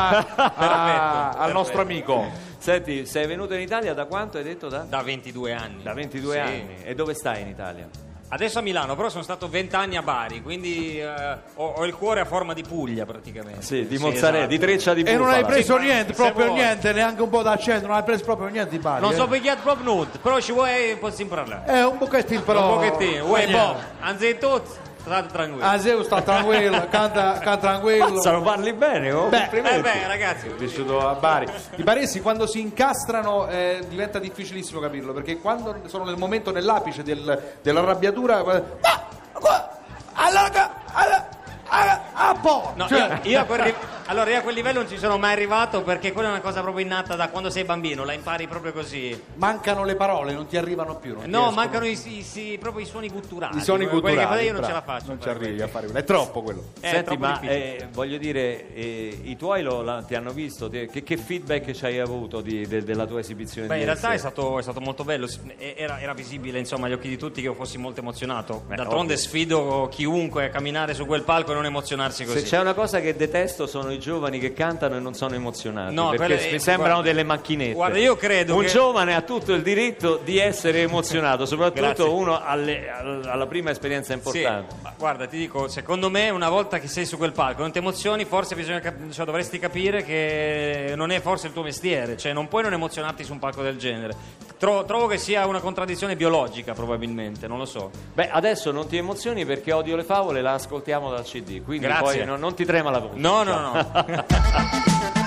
al nostro amico. Senti, sei venuto in Italia da quanto hai detto? Da, Da 22 anni. da 22 Sì. anni. E dove stai in Italia? Adesso a Milano, però sono stato 20 anni a Bari, quindi eh, ho, ho il cuore a forma di Puglia praticamente. Sì, di mozzarella, esatto. di treccia di E bufala. non hai preso Sì, niente, proprio vuoi. niente, neanche un po' d'accento, non hai preso proprio niente di Bari. Non eh. so pigliato proprio nudo, però ci vuoi possiamo parlare. Eh, un pochettino però. Un pochettino. Guardiamo. boh, anzitutto state tranquilli. Ah, Zeu sta tranquillo, canta, canta tranquillo. Mazza, lo parli bene, oh? Beh, eh beh, ragazzi, vissuto a Bari. I baresi quando si incastrano eh, diventa difficilissimo capirlo perché quando sono nel momento, nell'apice del- dell'arrabbiatura. Ah, qua- allora, allora, allora, ah, po'. No, Cioè, io, io a quel ri- allora io a quel livello non ci sono mai arrivato perché quella è una cosa proprio innata da quando sei bambino, la impari proprio così. mancano le parole, non ti arrivano più. non ti No, escono. mancano i, i- i- proprio i suoni gutturali. i suoni quelli culturali. che fate io non ce la faccio. Non a ci arrivi quelli. a fare quello. È troppo quello. È Senti, troppo ma difficile. eh, voglio dire, eh, i tuoi lo- la- ti hanno visto? Ti- che, che feedback ci hai avuto di- de- della tua esibizione? Beh, di in realtà è stato, è stato molto bello, S- e- era, era visibile insomma agli occhi di tutti che io fossi molto emozionato. D'altronde ovvio. sfido chiunque a camminare su quel palco e non emozionarsi così. Se c'è una cosa che detesto sono i giovani che cantano e non sono emozionati. No, perché quelle- mi sembrano guarda- delle macchinette. guarda, io credo Un che- giovane ha tutto il diritto di essere emozionato, soprattutto Grazie. uno alle- al- alla prima esperienza Sì, importante. ma guarda, ti dico, secondo me una volta che sei su quel palco non ti emozioni, forse bisogna cioè, dovresti capire che non è forse il tuo mestiere, cioè non puoi non emozionarti su un palco del genere. Tro- trovo che sia una contraddizione biologica probabilmente, non lo so. Beh, adesso non ti emozioni perché Odio le favole la ascoltiamo dal CD, quindi Grazie. poi non, non ti trema la voce. No, no, Ciao. no.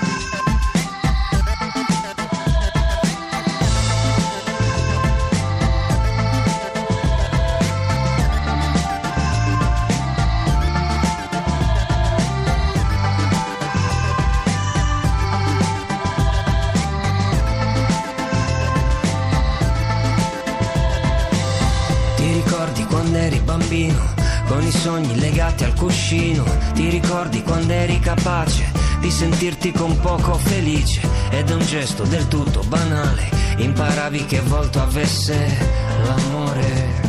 con i sogni legati al cuscino? Ti ricordi quando eri capace, di sentirti con poco felice ed è un gesto del tutto banale. Imparavi che volto avesse l'amore.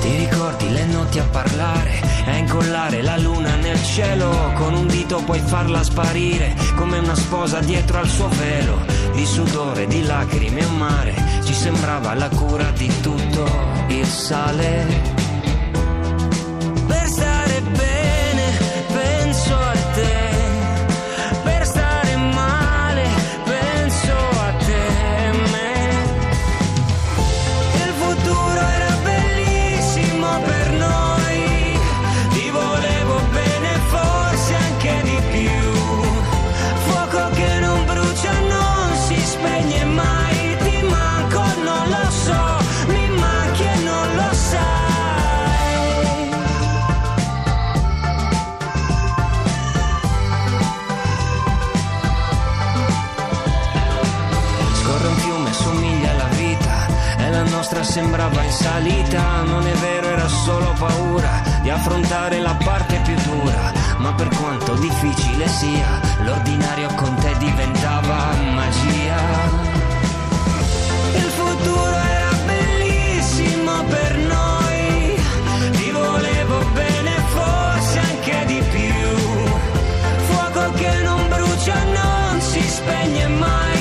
Ti ricordi le notti a parlare, a incollare la luna nel cielo, con un dito puoi farla sparire, come una sposa dietro al suo velo, di sudore, di lacrime a mare, ci sembrava la cura di tutto il sale. Salita. Non è vero, era solo paura di affrontare la parte più dura. Ma per quanto difficile sia, l'ordinario con te diventava magia. Il futuro era bellissimo per noi. Ti volevo bene, forse anche di più. Fuoco che non brucia, non si spegne mai.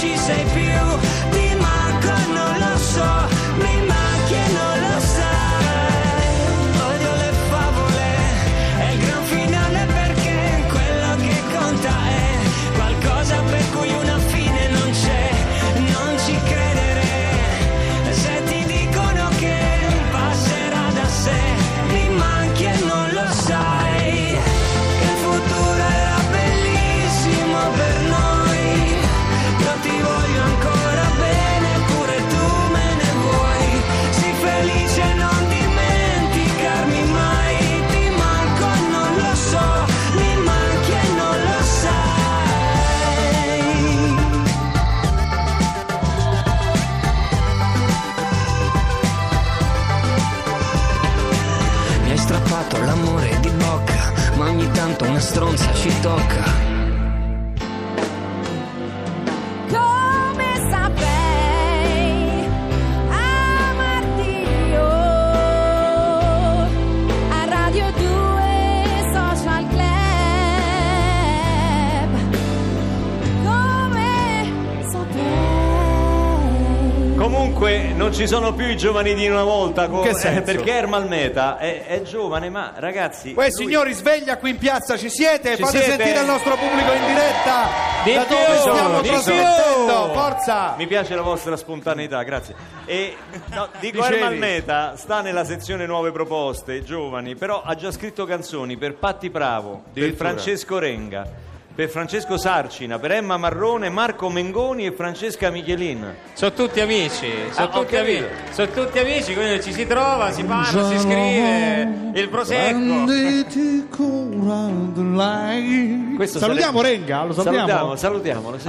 Mai non ci ci sono più i giovani di una volta co- che eh, perché Ermal Meta è, è giovane ma ragazzi Uè, lui- signori, sveglia qui in piazza, ci siete? Ci Fate siete? sentire il nostro pubblico in diretta Di da più, dove stiamo trasmettendo. Forza! Mi piace la vostra spontaneità, grazie. E no, dico Dicevi. Ermal Meta sta nella sezione nuove proposte, giovani, però ha già scritto canzoni per Patti Bravo, per. Francesco Renga, per Francesco Sarcina, per Emma Marrone, Marco Mengoni e Francesca Michelin. Sono tutti amici, sono Ah, tutti amici, sono tutti amici, quindi ci si trova, si parla, si scrive, il prosecco. Questo Salutiamo sarebbe- Renga, lo salutiamo. Salutiamo, salutiamolo, sì.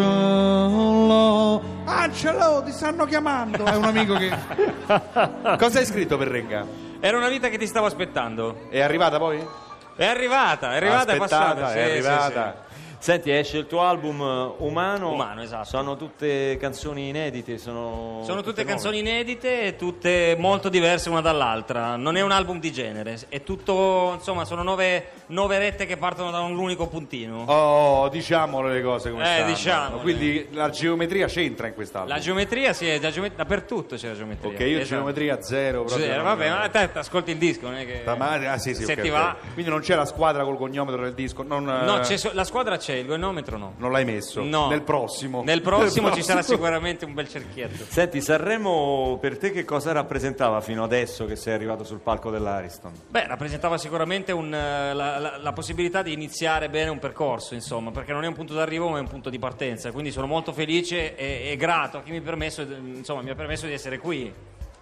Angelo. Angelo, ti stanno chiamando. È un amico che. Cosa hai scritto per Renga? Era una vita che ti stavo aspettando. È arrivata poi? È arrivata, è arrivata, è Aspettata, passata. è sì, arrivata. sì, Senti, esce il tuo album eh, Umano. Umano, esatto. Sono tutte canzoni inedite, sono... Sono tutte nuove. canzoni inedite e tutte molto diverse una dall'altra. Non è un album di genere, è tutto, insomma, sono nove, nove rette che partono da un unico puntino. Oh, diciamolo le cose come Eh, stanno. diciamole. Quindi la geometria c'entra in quest'album. La geometria, sì, è la geomet- dappertutto c'è la geometria. Ok, io Esatto. geometria zero proprio. Non- vabbè, ma te ascolti il disco, non è che... Ma- ah, sì, sì, se ok, ti va... Quindi non c'è la squadra col cognometro del disco? Non, No, eh, c'è so- la squadra c'è, il gonnometro no. non l'hai messo? No. Nel prossimo? Nel prossimo Nel ci sarà prossimo. sicuramente un bel cerchietto. Senti, Sanremo per te che cosa rappresentava fino adesso che sei arrivato sul palco dell'Ariston? Beh, rappresentava sicuramente un, eh, la, la- la possibilità di iniziare bene un percorso, insomma, perché non è un punto d'arrivo ma è un punto di partenza. Quindi sono molto felice e, e grato a chi mi, ha permesso, insomma, mi ha permesso di essere qui.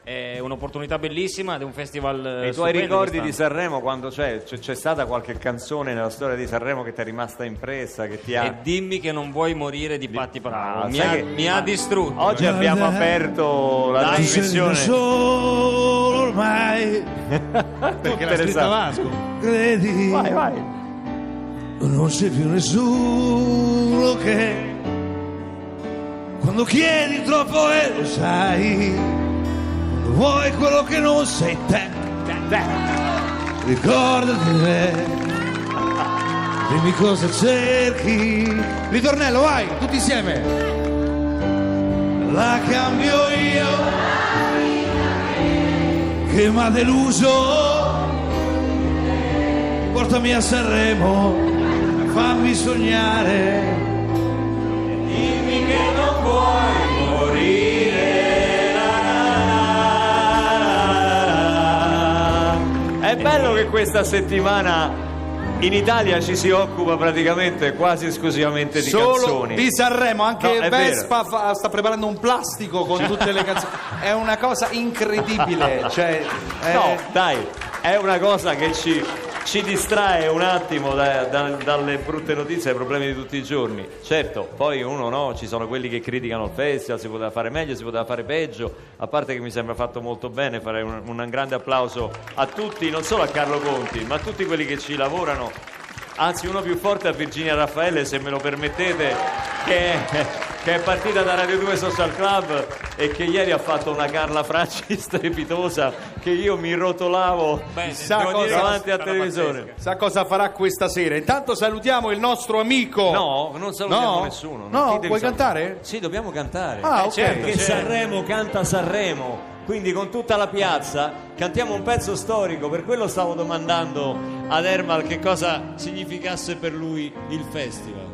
È un'opportunità bellissima ed è un festival eh, E i tuoi stupendo ricordi di. Sanremo quando c'è, c'è, c'è stata qualche canzone nella storia di Sanremo che ti è rimasta impressa, che ti ha... E dimmi che non vuoi morire di Patti Bravo. Ah, mi, ha, che- mi ha distrutto. Oggi abbiamo aperto la trasmissione. solo ormai Perché l'ha scritta Vasco. credi Vai, vai. non c'è più nessuno che quando chiedi troppo e lo sai vuoi quello che non sei te. Ricordati di me dimmi cosa cerchi. Ritornello vai tutti insieme. La cambio io. Che mi ha deluso. Portami a Sanremo. Fammi sognare. Dimmi che non vuoi È bello che questa settimana in Italia ci si occupa praticamente quasi esclusivamente di Solo canzoni. di Sanremo, anche No, è Vespa fa- sta preparando un plastico con tutte le canzoni. È una cosa incredibile. Cioè, è- No, dai, è una cosa che ci, ci distrae un attimo da- da- dalle brutte notizie, dai problemi di tutti i giorni. Certo, poi uno no, ci sono quelli che criticano il festival, si poteva fare meglio, si poteva fare peggio, a parte che mi sembra fatto molto bene, farei un, un grande applauso a tutti, non solo a Carlo Conti, ma a tutti quelli che ci lavorano. Anzi, uno più forte a Virginia Raffaele, se me lo permettete, che è, che è partita da Radio 2 Social Club e che ieri ha fatto una Carla Fracci strepitosa che io mi rotolavo cosa- davanti al televisore. Sa cosa farà questa sera? Intanto salutiamo il nostro amico. No, non salutiamo No? nessuno. No, vuoi salutare? cantare? Sì, dobbiamo cantare. Ah, Eh, ok. certo, Perché certo. Sanremo canta Sanremo. Quindi con tutta la piazza cantiamo un pezzo storico, per quello stavo domandando ad Ermal che cosa significasse per lui il festival.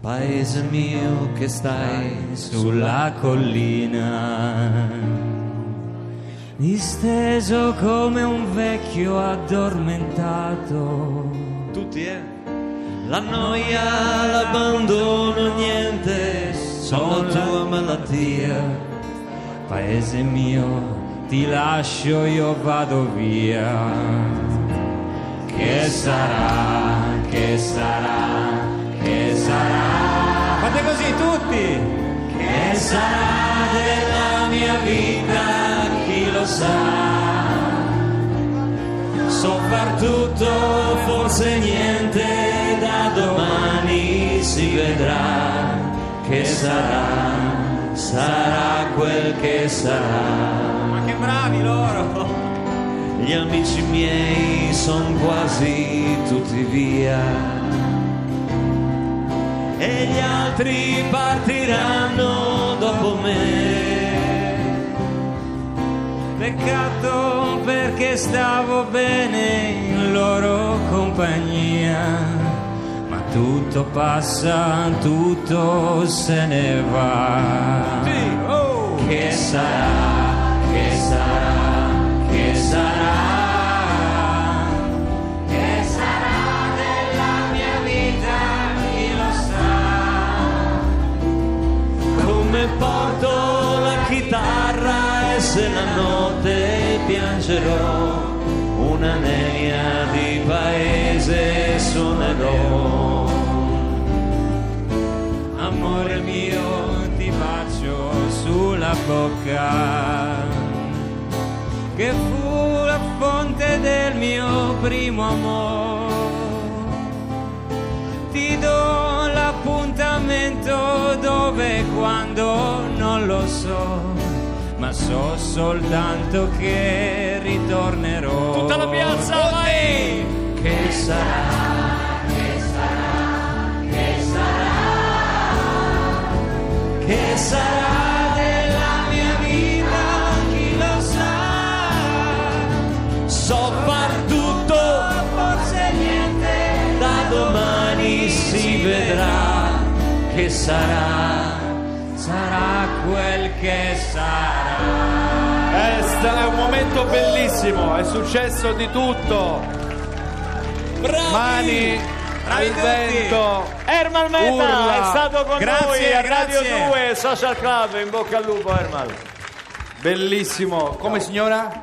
Paese mio che stai sulla collina, disteso come un vecchio addormentato. Tutti, eh? La noia, l'abbandono, niente, sono tua malattia. Paese mio, ti lascio, io vado via. Che sarà, che sarà, sarà? Fate così tutti! Che sarà della mia vita, chi lo sa? So far tutto, forse niente, da domani si vedrà. Che sarà, sarà quel che sarà. Ma che bravi loro! Gli amici miei son quasi tutti via e gli altri partiranno dopo me. Peccato perché stavo bene in loro compagnia, ma tutto passa, tutto se ne va. Che sarà, che sarà, che sarà? Come porto la chitarra e se la notte piangerò, una nenia di paese suonerò. Amore mio, ti bacio sulla bocca, che fu la fonte del mio primo amore. Ti do l'appuntamento dove e quando non lo so, ma so soltanto che ritornerò. Tutta la piazza, vai! Che sarà, che sarà, che sarà, che sarà che sarà, sarà quel che sarà. È, un momento bellissimo, è successo di tutto. Mani Bravi il tutti. vento. Ermal Meta urla. è stato con Grazie, noi a Radio grazie. 2 Social Club. In bocca al lupo, Ermal. Bellissimo. Come signora?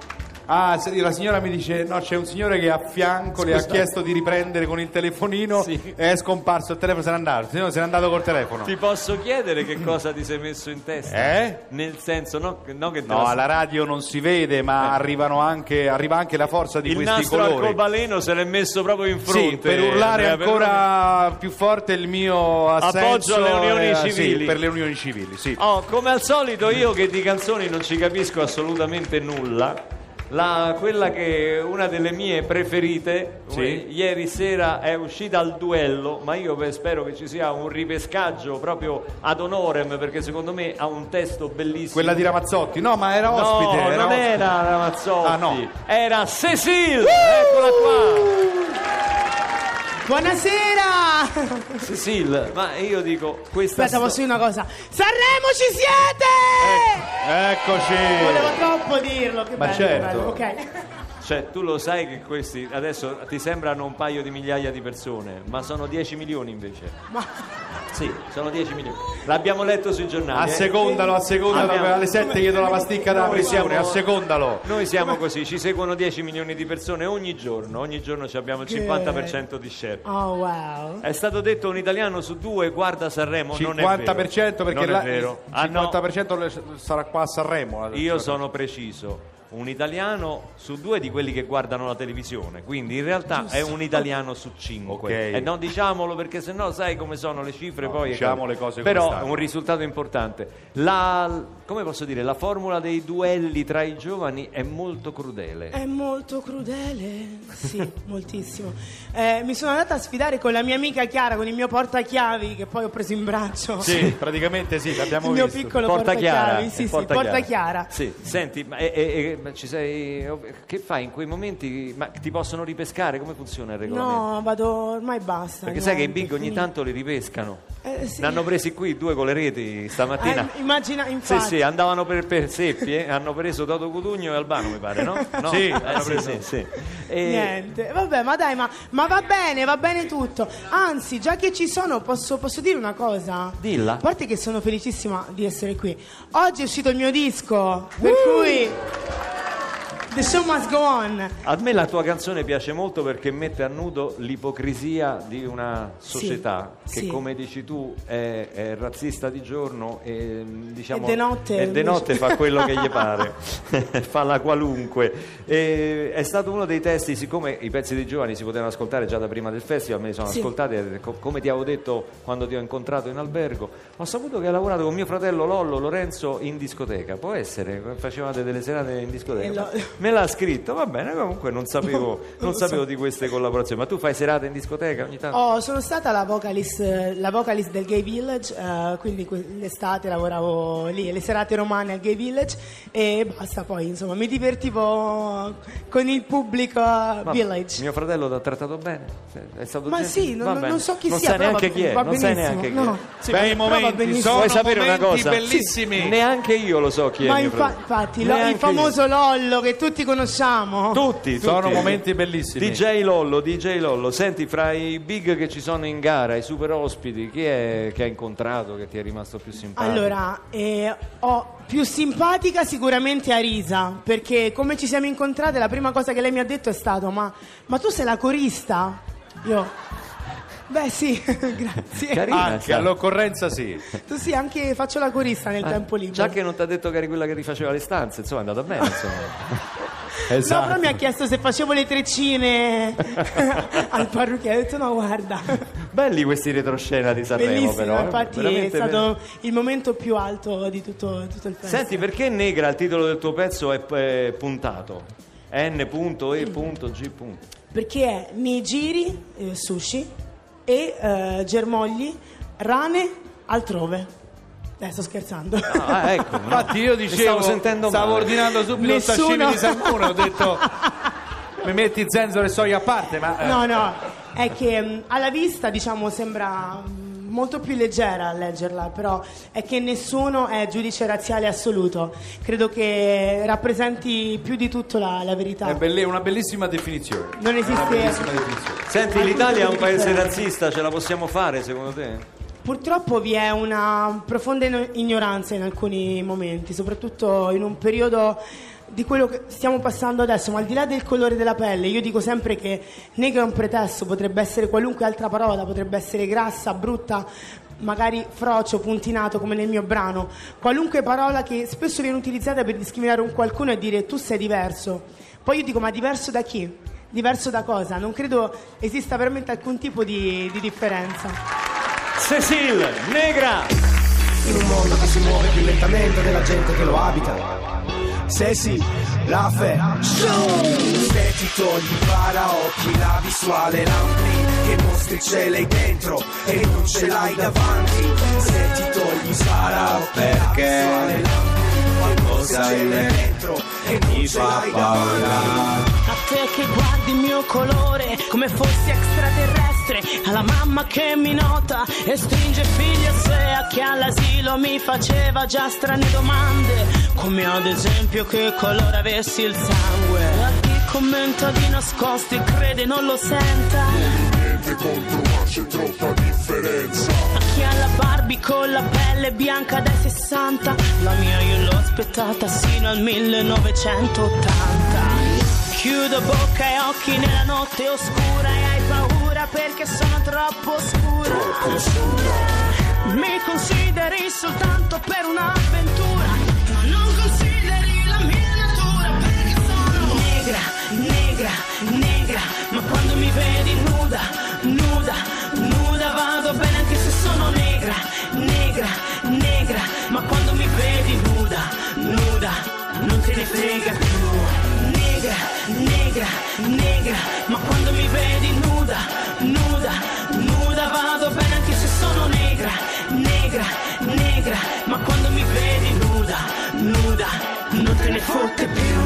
Ah, la signora mi dice: No, c'è un signore che a fianco le ha Scusa. chiesto di riprendere con il telefonino e è scomparso il telefono, se n'è andato. Se no, se n'è andato col telefono. Ti posso chiedere che cosa ti sei messo in testa? Eh? Nel senso, no, no che No, la- alla radio non si vede, ma arrivano anche, arriva anche la forza di il questi colori. arcobaleno se l'è messo proprio in fronte. Sì, per urlare Andrea ancora più forte il mio assenso Appoggio alle unioni eh, sì, civili. per le unioni civili, sì. Oh, come al solito io che di canzoni non ci capisco assolutamente nulla. La- quella che è una delle mie preferite, Sì. ieri sera è uscita al duello, ma io spero che ci sia un ripescaggio proprio ad honorem perché secondo me ha un testo bellissimo. Quella di Ramazzotti, no, ma era ospite. No, era non ospite. era Ramazzotti, Ah, no. era Cecil, eccola qua. Buonasera! Cecil, ma io dico questa Aspetta, posso dire una cosa? Sanremo ci siete! Eccoci. Volevo troppo dirlo, che Ma bello, certo. bello, ok. Cioè, tu lo sai che questi adesso ti sembrano un paio di migliaia di persone, ma sono 10 milioni invece. Sì, sono 10 milioni. L'abbiamo letto sui giornali. eh. Assecondalo, assecondalo, Abbiamo- alle 7 chiedo la pasticca della Noi pressione, assecondalo. Noi siamo così, ci seguono 10 milioni di persone ogni giorno, ogni giorno ci abbiamo il 50% di share. Oh wow. È stato detto un italiano su due guarda Sanremo, non è vero. 50% perché non è vero. il Ah, no. 50% sarà qua a Sanremo. la- Io sono preciso, un italiano su due di quelli che guardano la televisione, quindi in realtà è un italiano su cinque. Ok. E non diciamolo perché sennò sai come sono le cifre poi. diciamo le cose come Però stanno. un risultato importante. La, come posso dire, la formula dei duelli tra i giovani è molto crudele. È molto crudele, sì, moltissimo. Eh, mi sono andata a sfidare con la mia amica Chiara, con il mio portachiavi che poi ho preso in braccio. Sì, praticamente sì, l'abbiamo Il mio visto. piccolo Porta Chiara, portachiavi, sì, il sì, Porta porta Chiara. Chiara. Sì, senti, ma, e- e- ma ci sei, che fai in quei momenti? Ma ti possono ripescare? Come funziona il regolamento? No, vado, ormai basta. Perché sai che i niente, big ogni finito. tanto li ripescano. Eh, sì. Ne hanno presi qui due con le reti stamattina. Eh, immagina, sì, infatti. sì, andavano per, per Seppi, eh, hanno preso Toto Cutugno e Albano, mi pare, no? no? Sì, Eh, hanno sì, preso. sì, sì. E- Niente, vabbè, ma dai, ma, ma va bene, va bene tutto. Anzi, già che ci sono, posso, posso dire una cosa? Dilla. A parte che sono felicissima di essere qui. Oggi è uscito il mio disco, per cui The show must go on. A me la tua canzone piace molto perché mette a nudo l'ipocrisia di una società Sì, che, sì. come dici tu, è, è razzista di giorno e diciamo, E de notte, e de notte fa quello che gli pare, fa la qualunque. E è stato uno dei testi, siccome i pezzi dei giovani si potevano ascoltare già da prima del festival, me li sono Sì. ascoltati, co- come ti avevo detto quando ti ho incontrato in albergo, ho saputo che hai lavorato con mio fratello Lollo Lorenzo in discoteca, può essere? Facevate delle serate in discoteca? Me l'ha scritto, va bene, comunque non sapevo, Non sapevo di queste collaborazioni. Ma tu fai serate in discoteca ogni tanto? Oh, sono stata la vocalist, la vocalist del Gay Village, eh, quindi l'estate lavoravo lì, le serate romane al Gay Village e basta, poi insomma mi divertivo con il pubblico Ma Village. Mio fratello ti ha trattato bene? È stato Ma gentile? sì, non- Va non bene. so chi non sia, sai però neanche chi è, va non sai neanche chi No, è. no. Sì, Bei momenti, benissimo. sono Vuoi sapere una momenti cosa? bellissimi. Sì, neanche io lo so chi è Ma mio infa- fratello. infatti, lo- il Neanche famoso Lollo che tutti conosciamo. Tutti, tutti. Sono momenti bellissimi. DJ Lollo, DJ Lollo, senti fra i big che ci sono in gara, i super ospiti, chi è che hai incontrato che ti è rimasto più simpatico? Allora, eh, ho più simpatica sicuramente Arisa, perché come ci siamo incontrate la prima cosa che lei mi ha detto è stato ma, ma tu sei la corista? Io... Beh sì, grazie. Carina, Anche sai. all'occorrenza sì. Tu sì, anche faccio la corista nel Ah, tempo libero. Già che non ti ha detto che eri quella che rifaceva le stanze, insomma è andata bene. Insomma. No, Esatto. però mi ha chiesto se facevo le treccine al parrucchiere, ho detto no guarda, Belli questi retroscena di Sanremo bellissimo, però. eh. infatti è stato il momento più alto di tutto, tutto il festival. Senti, perché Negra il titolo del tuo pezzo è, è puntato? N.E.G. Perché è nigiri, eh, sushi e eh, germogli, rane altrove. Eh, sto scherzando. Ah, ecco. no. Infatti io dicevo, stavo sentendo stavo male. ordinando subito il Nessuno- sashimi di salmone, ho detto mi metti zenzero e soia a parte, ma eh, No, no, è che mh, alla vista diciamo sembra mh, molto più leggera a leggerla, però è che nessuno è giudice razziale assoluto. Credo che rappresenti più di tutto la, la verità. È belle- una bellissima definizione. Non esiste- Una bellissima definizione. Senti, l'Italia è un paese razzista, ce la possiamo fare secondo te? Purtroppo vi è una profonda ignoranza in alcuni momenti, soprattutto in un periodo di quello che stiamo passando adesso, ma al di là del colore della pelle, io dico sempre che negro è un pretesto, potrebbe essere qualunque altra parola, potrebbe essere grassa, brutta, magari frocio, puntinato come nel mio brano, qualunque parola che spesso viene utilizzata per discriminare un qualcuno e dire tu sei diverso. Poi io dico ma diverso da chi? Diverso da cosa? Non credo esista veramente alcun tipo di, di differenza. Cecil, negra! In un mondo che si muove più lentamente della gente che lo abita. Se sì, la fe Se ti togli i paraocchi, la visuale lampi Che mostri ce l'hai dentro e non ce l'hai davanti Se ti togli i paraocchi, la visuale lampi L'hai dentro e ce l'hai davanti A te che guardi il mio colore come fossi extraterrestre Alla mamma che mi nota e stringe figli a sé A chi all'asilo mi faceva già strane domande Come ad esempio che colore avessi il sangue. A chi commenta di nascosto e crede non lo senta Contro ma c'è troppa differenza A chi ha la Barbie con la pelle bianca dai 60 La mia io l'ho aspettata sino al 1980 Chiudo bocca e occhi nella notte oscura E hai paura perché sono troppo scura. Mi consideri soltanto per un'avventura Ma non consideri la mia natura Perché sono negra, negra, negra nuda, Non te ne frega più. Negra, negra, negra Ma quando mi vedi nuda, nuda, nuda Vado bene anche se sono negra, negra, negra Ma quando mi vedi nuda, nuda Non te ne fotte più.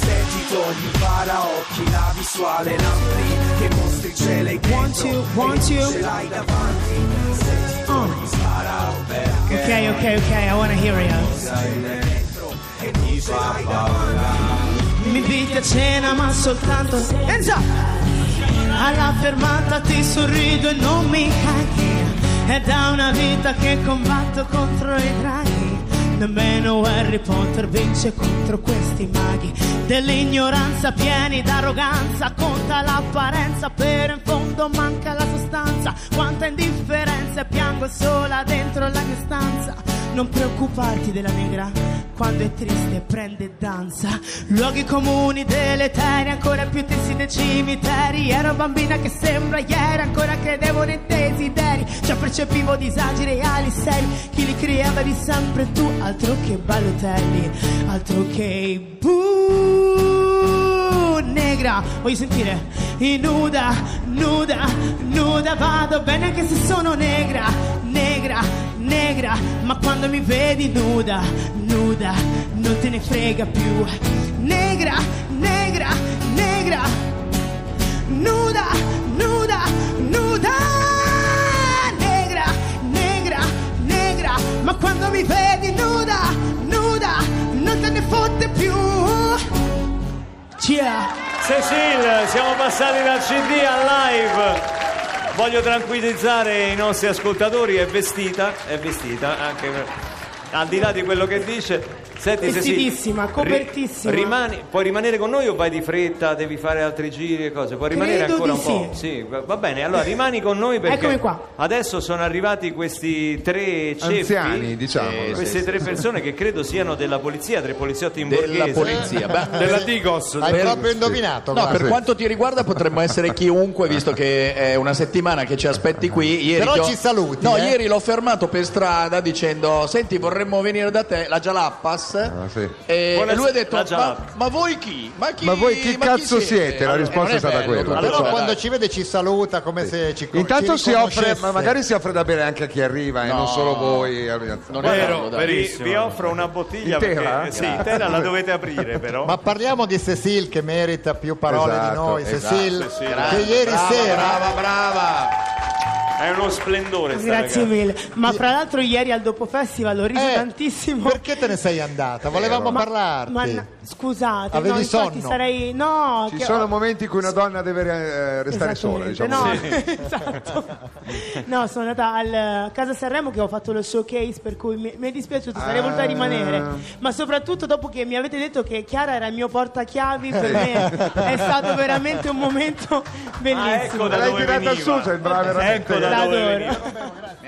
Se ti togli paraocchi, la visuale lampi Che mostri ce l'hai dentro Want you, want you. ce l'hai davanti. Se ti togli i paraocchi Ok, ok, ok, I wanna hear you. Mi inviti a cena ma soltanto up! Alla fermata ti sorrido e non mi caghi. È da una vita che combatto contro i draghi. Nemmeno Harry Potter vince contro questi maghi. Dell'ignoranza pieni d'arroganza Conta l'apparenza però in fondo manca la sostanza. Quanta indifferenza e piango sola dentro la mia stanza Non preoccuparti della negra. Quando è triste prende danza. Luoghi comuni deleteri Ancora più tristi dei cimiteri. Ero bambina che sembra ieri Ancora credevo nei desideri. Già percepivo disagi reali seri. Chi li creava di sempre tu Altro che ballotelli Altro che i buh Negra. Voglio sentire. I nuda, nuda, nuda Vado bene anche se sono negra Negra, negra Ma quando mi vedi nuda, nuda Non te ne frega più. Negra, negra, negra Nuda, nuda, nuda. Negra, negra, negra Ma quando mi vedi nuda, nuda Non te ne fotte più. Yeah Cecil, siamo passati dal CD al live. Voglio tranquillizzare i nostri ascoltatori, è vestita, è vestita, anche per- al di là di quello che dice. Senti, Vestitissima, ri- copertissima. rimani- puoi rimanere con noi o vai di fretta, devi fare altri giri e cose? Puoi rimanere Credo ancora di un po'? Sì, va va bene, allora rimani con noi perché Eccomi qua. adesso sono arrivati questi tre ceppi, Anziani, diciamo. eh, queste sì, tre sì. persone che credo siano della polizia, tre poliziotti in Della borghese. polizia, beh. Della Digos. Hai proprio indovinato. No, per quanto ti riguarda potremmo essere chiunque, visto che è una settimana che ci aspetti qui. Ieri Però ti ho- ci saluti, No, eh. ieri l'ho fermato per strada dicendo: Senti, vorremmo venire da te, la Jalappas. E Buonasera, lui ha detto: ma, ma voi chi? Ma chi, Ma voi chi cazzo siete? La Eh, risposta non è stata bello, quella. ciò, quando dai. ci vede ci saluta come se ci ci Intanto si offre, ma magari si offre da bere anche a chi arriva e No. non solo voi. Non Guarda, vi, vi offro una bottiglia Intera? perché sì, intera la dovete aprire però. Ma parliamo di Cecil che merita più parole Esatto, di noi. esatto. Cecil, Cecil. che ieri brava, sera brava, brava. È uno splendore. Grazie mille. Ma fra l'altro ieri al Dopo Festival ho riso eh, tantissimo. Perché te ne sei andata? Volevamo eh, ma, parlarti. Ma, scusate, Avevi no, sonno. sarei. No, Ci che, sono momenti in cui una donna deve eh, restare sola, diciamo. No, sì. esatto. no, sono andata al eh, Casa Sanremo che ho fatto lo showcase, per cui mi, mi è dispiaciuto, sarei ah. voluta rimanere. Ma soprattutto dopo che mi avete detto che Chiara era il mio portachiavi, per me è stato veramente un momento bellissimo. Ah, ecco da L'hai tirata su, sembrava ecco veramente. Ecco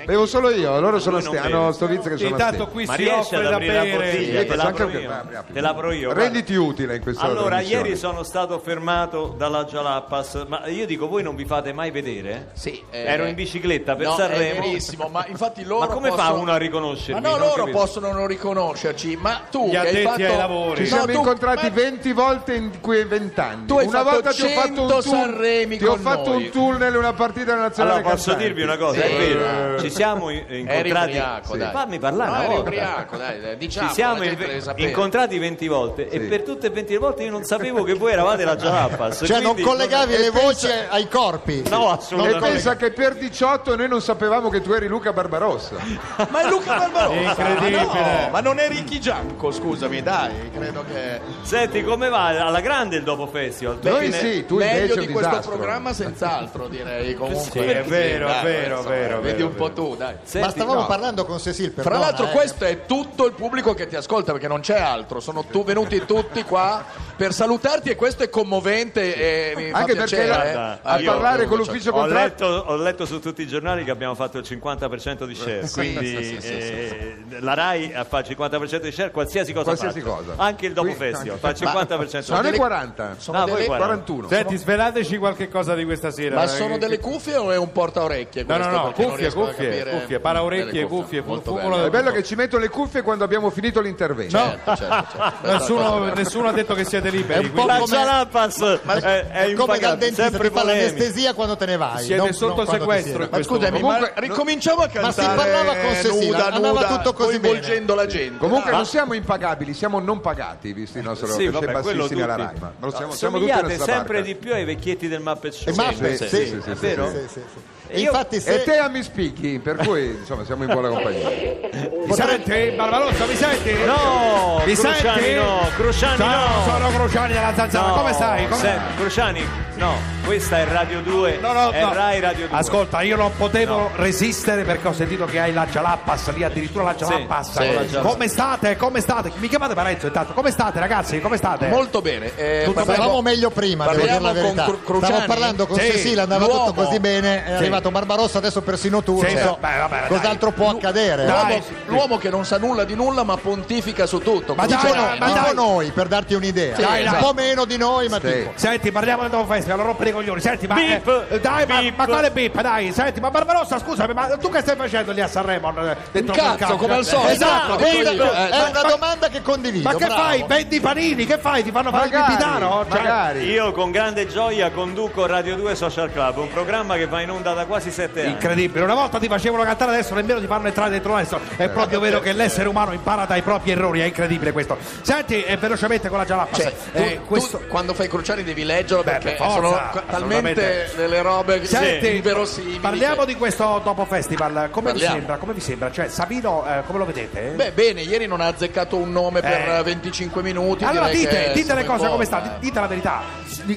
Bevo solo io, loro sono sti- hanno sto vizio che sono Intanto qui si riesci offre da la bere. Te la faccio io. Renditi utile in questa Allora, ieri sono stato fermato dalla Jalappas, ma io dico, voi non vi fate mai vedere? Sì, eh, Ero in bicicletta per Sanremo. È ma infatti loro Ma come fa possono- uno a riconoscermi? Ma no, loro possono non riconoscerci, ma tu Gli che hai addetti fatto... ai lavori. Ci siamo incontrati 20 volte in quei 20 anni. Tu hai Una fatto volta ti ho fatto un ti ho fatto un tunnel, una partita nazionale Allora, posso dire dirvi una cosa, è vero. Eh. Ci siamo incontrati. Ubriaco, sì. Fammi parlare. No, una ubriaco, dai, dai, diciamo, Ci siamo inve- incontrati 20 volte sì. e per tutte e 20 volte io non sapevo che voi eravate la Jalapas. Cioè, non collegavi non... le voci pensa... ai corpi. No, assolutamente. E pensa che per 18 noi non sapevamo che tu eri Luca Barbarossa. ma è Luca Barbarossa? Incredibile. Ma, no, ma non è Ricky Gianco, scusami, dai, credo che. Senti, come va? Alla grande il dopo festival. Noi sì, tu meglio invece di questo disastro. programma senz'altro, direi comunque. Sì, è vero, Vero, vero, Vedi un po' tu, dai. Senti, Ma stavamo no. parlando con Cecil per Fra l'altro eh. questo è tutto il pubblico che ti ascolta perché non c'è altro, sono tu, venuti tutti qua per salutarti e questo è commovente e mi Anche fa piacere perché, eh, a parlare con l'ufficio contratto. Ho letto, ho letto su tutti i giornali che abbiamo fatto il 50% di share, sì, quindi sì, sì, eh, la RAI fa il 50% di share qualsiasi cosa qualsiasi cosa. Anche il dopo festival fa il 50%. Sono le 40, sono no, 41. Senti, svelateci qualche cosa di questa sera. Ma eh, sono delle cuffie o è un porta orecchie? orecchie no no no cuffie cuffie, cuffie para orecchie cuffie, cuffie fumola è bello che ci metto le cuffie quando abbiamo finito l'intervento. No. certo, certo, certo. Nessuno, nessuno, ha detto che siete liberi è un po' quindi... come Cialapas è, è come dal dentista ti fa l'anestesia quando te ne vai siete non, sotto non sequestro ma scusami comunque ricominciamo a cantare ma si parlava con se andava tutto così coinvolgendo la gente. Comunque non ah. siamo impagabili siamo non pagati visto il nostro sì, vabbè, bassissimi alla Rai ma siamo, siamo tutti sempre di più ai vecchietti del Muppet Show. Sì, sì, sì, sì, è vero? Sì, sì, sì. Io... Infatti, se... E te a mi spicchi, per cui insomma siamo in buona compagnia. Potrei... senti? Barbarossa, mi senti? No, mi Cruciani senti? no, Cruciani no. no. Sono Cruciani della Zanzara, no. come stai? Come... Se... Cruciani, no, questa è Radio 2, no, no, è no. Rai Radio 2. Ascolta, io non potevo no. resistere perché ho sentito che hai la Jalappas lì, addirittura la Jalappas. Sì, sì. Come state? Come state? Mi chiamate Parenzo intanto, come state ragazzi? Come state? Molto bene. Eh, tutto meglio prima, devo dire la verità. Con Cru- Stavo parlando con sì. Cecilia, andava L'uomo. tutto così bene, è sì. arrivato Barbarossa, adesso persino tu. Sì, cioè, beh, vabbè, cos'altro può accadere? Dai, uomo che non sa nulla di nulla ma pontifica su tutto. Ma dico, dai, no, ma noi, per darti un'idea. Sì, dai, esatto. Un po' esatto. meno di noi, ma sì. tipo. Senti, parliamo di festa, non rompere i coglioni. Senti, ma... Beep, eh, dai, beep. ma, ma quale bip? Dai, senti, ma Barbarossa, scusami, ma tu che stai facendo lì a Sanremo? Eh, dentro un cazzo, come al solito. Esatto, è, una, eh, è una domanda che condivido. Ma che bravo. fai? Vendi panini? Che fai? Ti fanno fare il pitano? Cioè, magari. Io con grande gioia conduco Radio 2 Social Club, un programma che va in onda da quasi sette anni. Incredibile, una volta ti facevano cantare, adesso nemmeno ti fanno entrare dentro adesso. È eh, proprio vero che l'essere umano impara dai propri errori, è incredibile questo. Senti, eh, velocemente con la jalappa. Cioè, eh, questo... quando fai i cruciani devi leggerlo Beh, perché forza, sono talmente delle robe Senti, inverosimili. Parliamo che... di questo dopo festival. Come parliamo. vi sembra? Come vi sembra? Cioè, Sabino, eh, come lo vedete? Beh, bene, ieri non ha azzeccato un nome per eh. 25 minuti. Allora dite, dite le cose come sta, eh. dite la verità.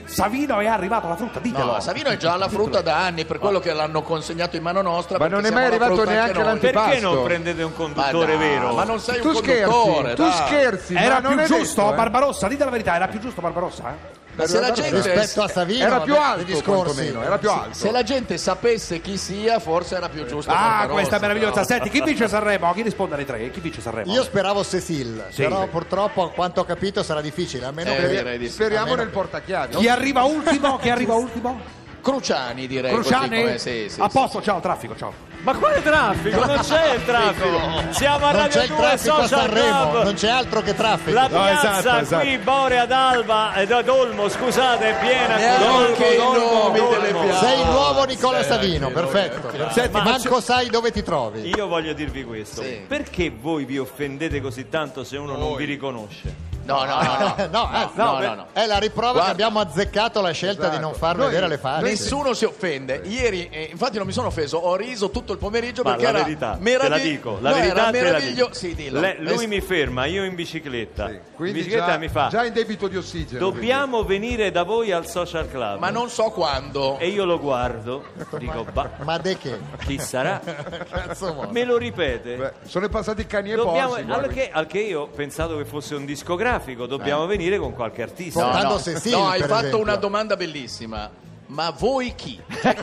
Savino è arrivato alla frutta, ditelo. No, Savino è già alla frutta da anni, per quello che l'hanno consegnato in mano nostra. Ma non è mai arrivato neanche l'antipasto. Perché non prendete un conto? conduttore ma no, vero. Ma non sei tu un conduttore. Scherzi, tu scherzi. Era più giusto, detto, eh? Barbarossa, dite la verità, era più giusto Barbarossa? Ma se la gente rispetto a Savino era più alto, discorsi, era più alto. Se, se la gente sapesse chi sia, forse era più giusto. Ah, questa meravigliosa. Senti, chi vince Sanremo? Chi risponde alle tre? Chi vince Sanremo? Io speravo Cecil, sì. però purtroppo a quanto ho capito sarà difficile, almeno eh, per... di... speriamo almeno nel per... portachiavi. Chi arriva ultimo? chi arriva ultimo? Cruciani direi. Cruciani? Così, come... sì, sì, a posto, ciao traffico, ciao. Ma quale traffico? Non c'è il traffico. Siamo a non Radio 2 Social Club. Non c'è altro che traffico. La piazza no, esatto, esatto. qui esatto. Borea d'Alba è eh, da Olmo, scusate, è piena di Olmo, Sei il nuovo Nicola sì, Savino, perfetto. Senti, ma manco c'è... sai dove ti trovi. Io voglio dirvi questo. Sì. Perché voi vi offendete così tanto se uno voi. non vi riconosce? No, no, no, no. no, anzi, no, no, no. È la riprova Guarda. che abbiamo azzeccato la scelta di non far vedere le facce. Nessuno si offende. Ieri, eh, infatti, non mi sono offeso. Ho riso tutto il pomeriggio Ma perché la era verità, te meravig- la dico, la No, verità era te la meraviglio- dico. Sì. Le- lui Eh, mi ferma, io in bicicletta. in Quindi bicicletta già, mi fa. già in debito di ossigeno. Dobbiamo venire da voi al social club. Ma non so quando. E io lo guardo, dico, bah, Ma de che? chi sarà? Me lo ripete. Beh, sono passati cani e Dobbiamo, al, che, al che io ho pensato che fosse un discografico, dobbiamo venire con qualche artista. No, no. No, hai fatto esempio. una domanda bellissima. Ma voi chi? Cioè,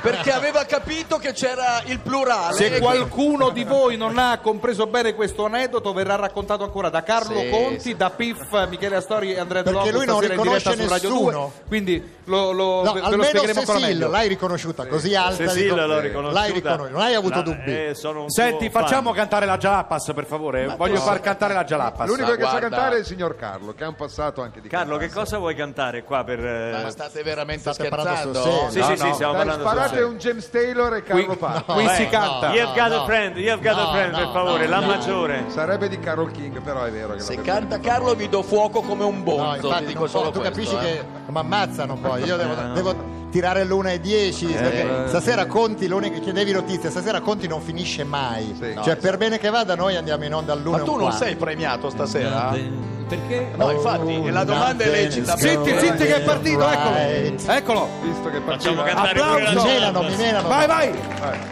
Perché aveva capito che c'era il plurale. Se qualcuno di voi non ha compreso bene questo aneddoto, verrà raccontato ancora da Carlo Sì, Conti, sì. da Piff, Michele Astori e Andrea Perché Dell'Otto lui non in riconosce su Radio nessuno. 2. Quindi lo, lo- No, ve- ve lo almeno spiegheremo ancora Cecil meglio. l'hai riconosciuta così alta. Cecil dico- l'ho riconosciuta. L'hai riconosciuta, non hai avuto La- dubbi. eh, sono un Senti, facciamo fan. cantare la Jalapas per favore. Voglio no. far cantare la Jalapas. L'unico che sa cantare è il signor Carlo, che ha un passato anche di Carlo, che cosa vuoi cantare qua per... eh, Ma state veramente State parlando scherzando? Sì, sì, sì, stiamo Dai, parlando sparate sul un James Taylor e Carlo parte. Qui si canta. You've got a friend, you've got a friend, per favore, la maggiore. Sarebbe di Carol King, però è vero che Se canta. Carlo vi do fuoco come un No, bonzo, ti infatti dico non solo so, tu questo, capisci eh. che mi ammazzano poi, io devo, devo tirare l'una e dieci, perché stasera Conti, l'unica chiedevi notizie, stasera Conti non finisce mai, Sì. cioè per bene che vada noi andiamo in onda all'una Ma tu non sei premiato stasera? Perché? No, infatti, la domanda è lecita. Zitti, zitti che è partito, eccolo. Right. Eccolo. Visto che Facciamo cantare la Mi Applauso. menano, mi menano. Vai, vai.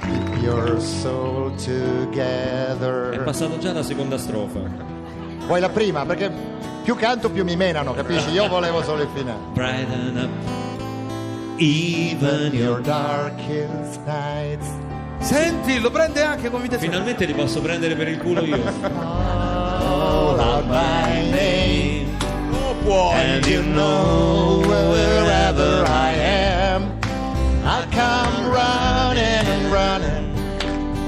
Keep your soul together. passato già la seconda strofa. Vuoi la prima? Perché più canto più mi menano, capisci? Io volevo solo il finale. Brighten up, even Your darkest nights. Senti, lo prende anche con vita Finalmente li posso prendere per il culo io. Call out my name. Non puoi. And you know wherever I am, I'll come running, running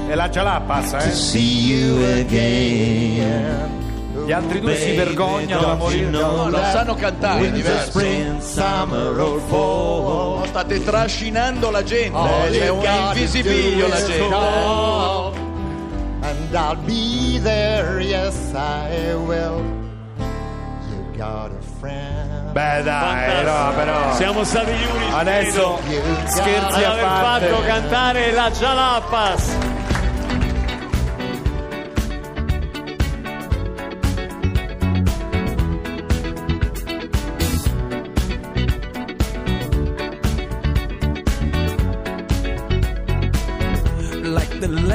E la Jalapas, to eh. see you again. Gli altri due si vergognano da morire. No, non sanno cantare, è diverso. spring, summer or fall. No, state trascinando la gente, All è you un invisibilio la gente. call, And I'll be there, yes I will. You got a friend. Beh, dai, no, però. Siamo stati gli unici Adesso scherzi a aver fatto parte. cantare la Jalapas.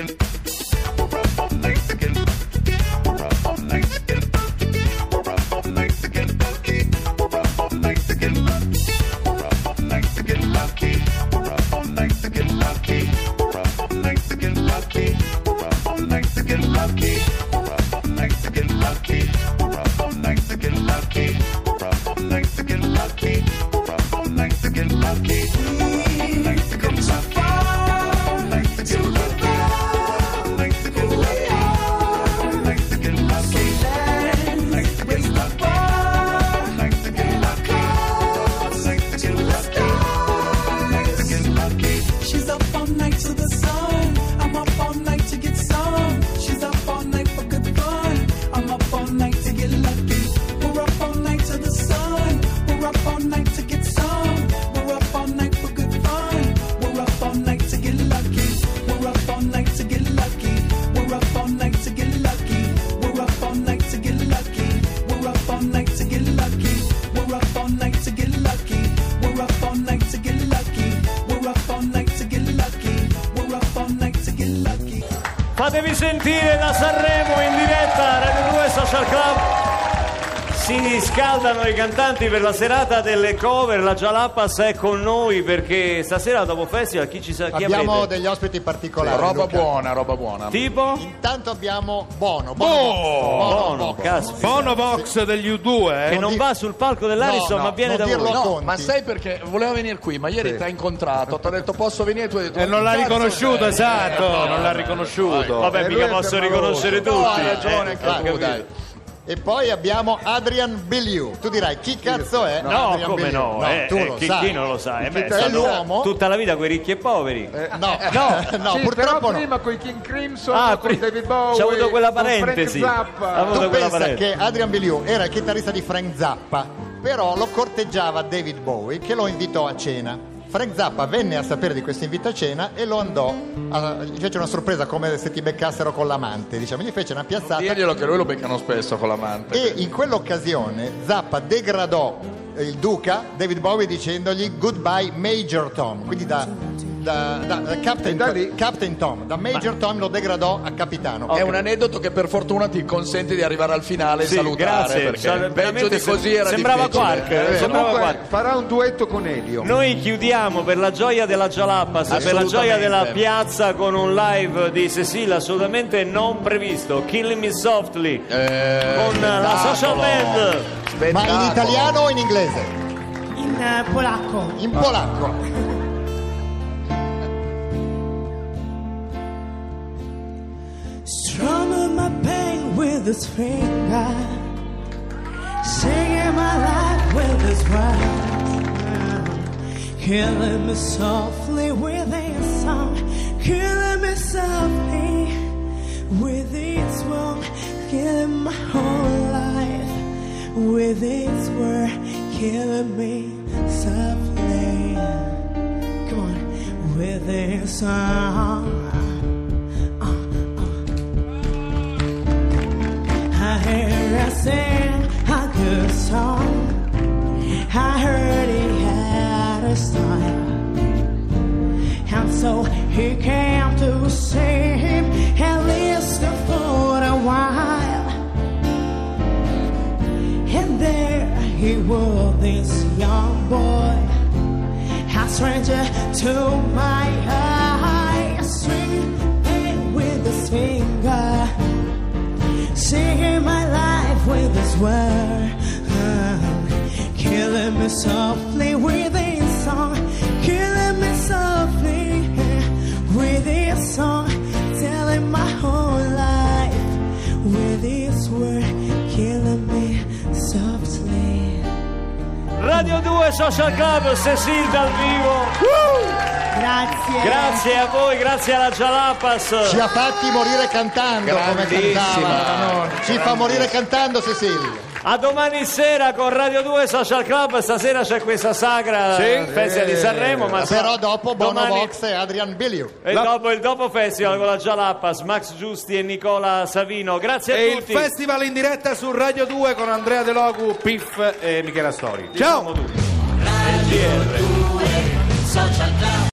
again. Again. Scaldano i cantanti per la serata delle cover. La Jalapas è con noi perché stasera dopo festival chi ci sa chi Abbiamo avrete? degli ospiti particolari. roba Luca. buona, roba buona. Tipo? Intanto abbiamo Bono. Bono, Bono, caspita. Bono Vox degli U2, eh? Che non va sul palco dell'Ariston No, ma no, viene da non voi. dirlo No, ma sai perché voleva venire qui, ma ieri ti ha incontrato, ti ha detto posso venire, tu hai detto E non l'ha "Cazzo riconosciuto, sei?" esatto, Eh, non l'ha riconosciuto. Vabbè, E mica posso riconoscere tutti. No, hai ragione Eh, E poi abbiamo Adrian Bellew. Tu dirai chi cazzo è? No, Adrian come Bellew. no? eh, tu eh, lo chi, sai. chi non lo sa? Eh, beh, è l'uomo? Tutta la vita con i ricchi e poveri. No, No, no, Sì, purtroppo però no. prima con i King Crimson, Ah, con pri- David Bowie, c'ha avuto quella parentesi. Avuto Tu quella pensa parentesi. che Adrian Bellew era il chitarrista di Frank Zappa, però lo corteggiava David Bowie che lo invitò a cena. Frank Zappa venne a sapere di questo invito a cena e lo andò, a- gli fece una sorpresa come se ti beccassero con l'amante, diciamo, gli fece una piazzata Dirglielo che lui lo beccano spesso con l'amante. e in quell'occasione Zappa degradò il duca David Bowie dicendogli goodbye Major Tom, quindi da, da- da- da Captain, Captain Tom, da Major Tom lo degradò a capitano. È un aneddoto che per fortuna ti consente di arrivare al finale Sì, e salutare, grazie. perché Sa- peggio di così era sembrava difficile. Quark, Eh, sembrava Comunque, Quark. farà un duetto con Elio. Noi chiudiamo per la gioia della Jalapas, per la gioia della piazza con un live di Cecilia assolutamente non previsto, Killing Me Softly, con la social band. Ma in italiano o in inglese? In eh, polacco. In polacco. With his finger, singing my life with his words, killing me softly with his song, killing me softly with his song, killing my whole life with his word, killing me softly. Come on, with his song. I heard her sing a good song. I heard he had a style. And so he came to see him and listen for a while. And there he was, this young boy, a stranger to my eyes, swinging with his finger singing my life with his word, killing me softly with his song, killing me softly with his song, telling my whole life with his word, killing me softly. Radio 2 Social Club, Cecil dal vivo. Grazie. Grazie a voi, grazie alla Jalapas. Ci ha fatti morire cantando come Grandissima. cantava. Ci fa morire cantando Cecilia. A domani sera con Radio 2 Social Club, stasera c'è questa sagra Sì. festival di Sanremo, ma Però dopo Bono domani- Vox e Adrian Bellew. E dopo il dopo festival con la Jalapas, Max Giusti e Nicola Savino. Grazie a E il tutti. festival in diretta su Radio 2 con Andrea De Logu, Piff e Michela Stori. Diciamo Ciao! tutti. GR. Social Club.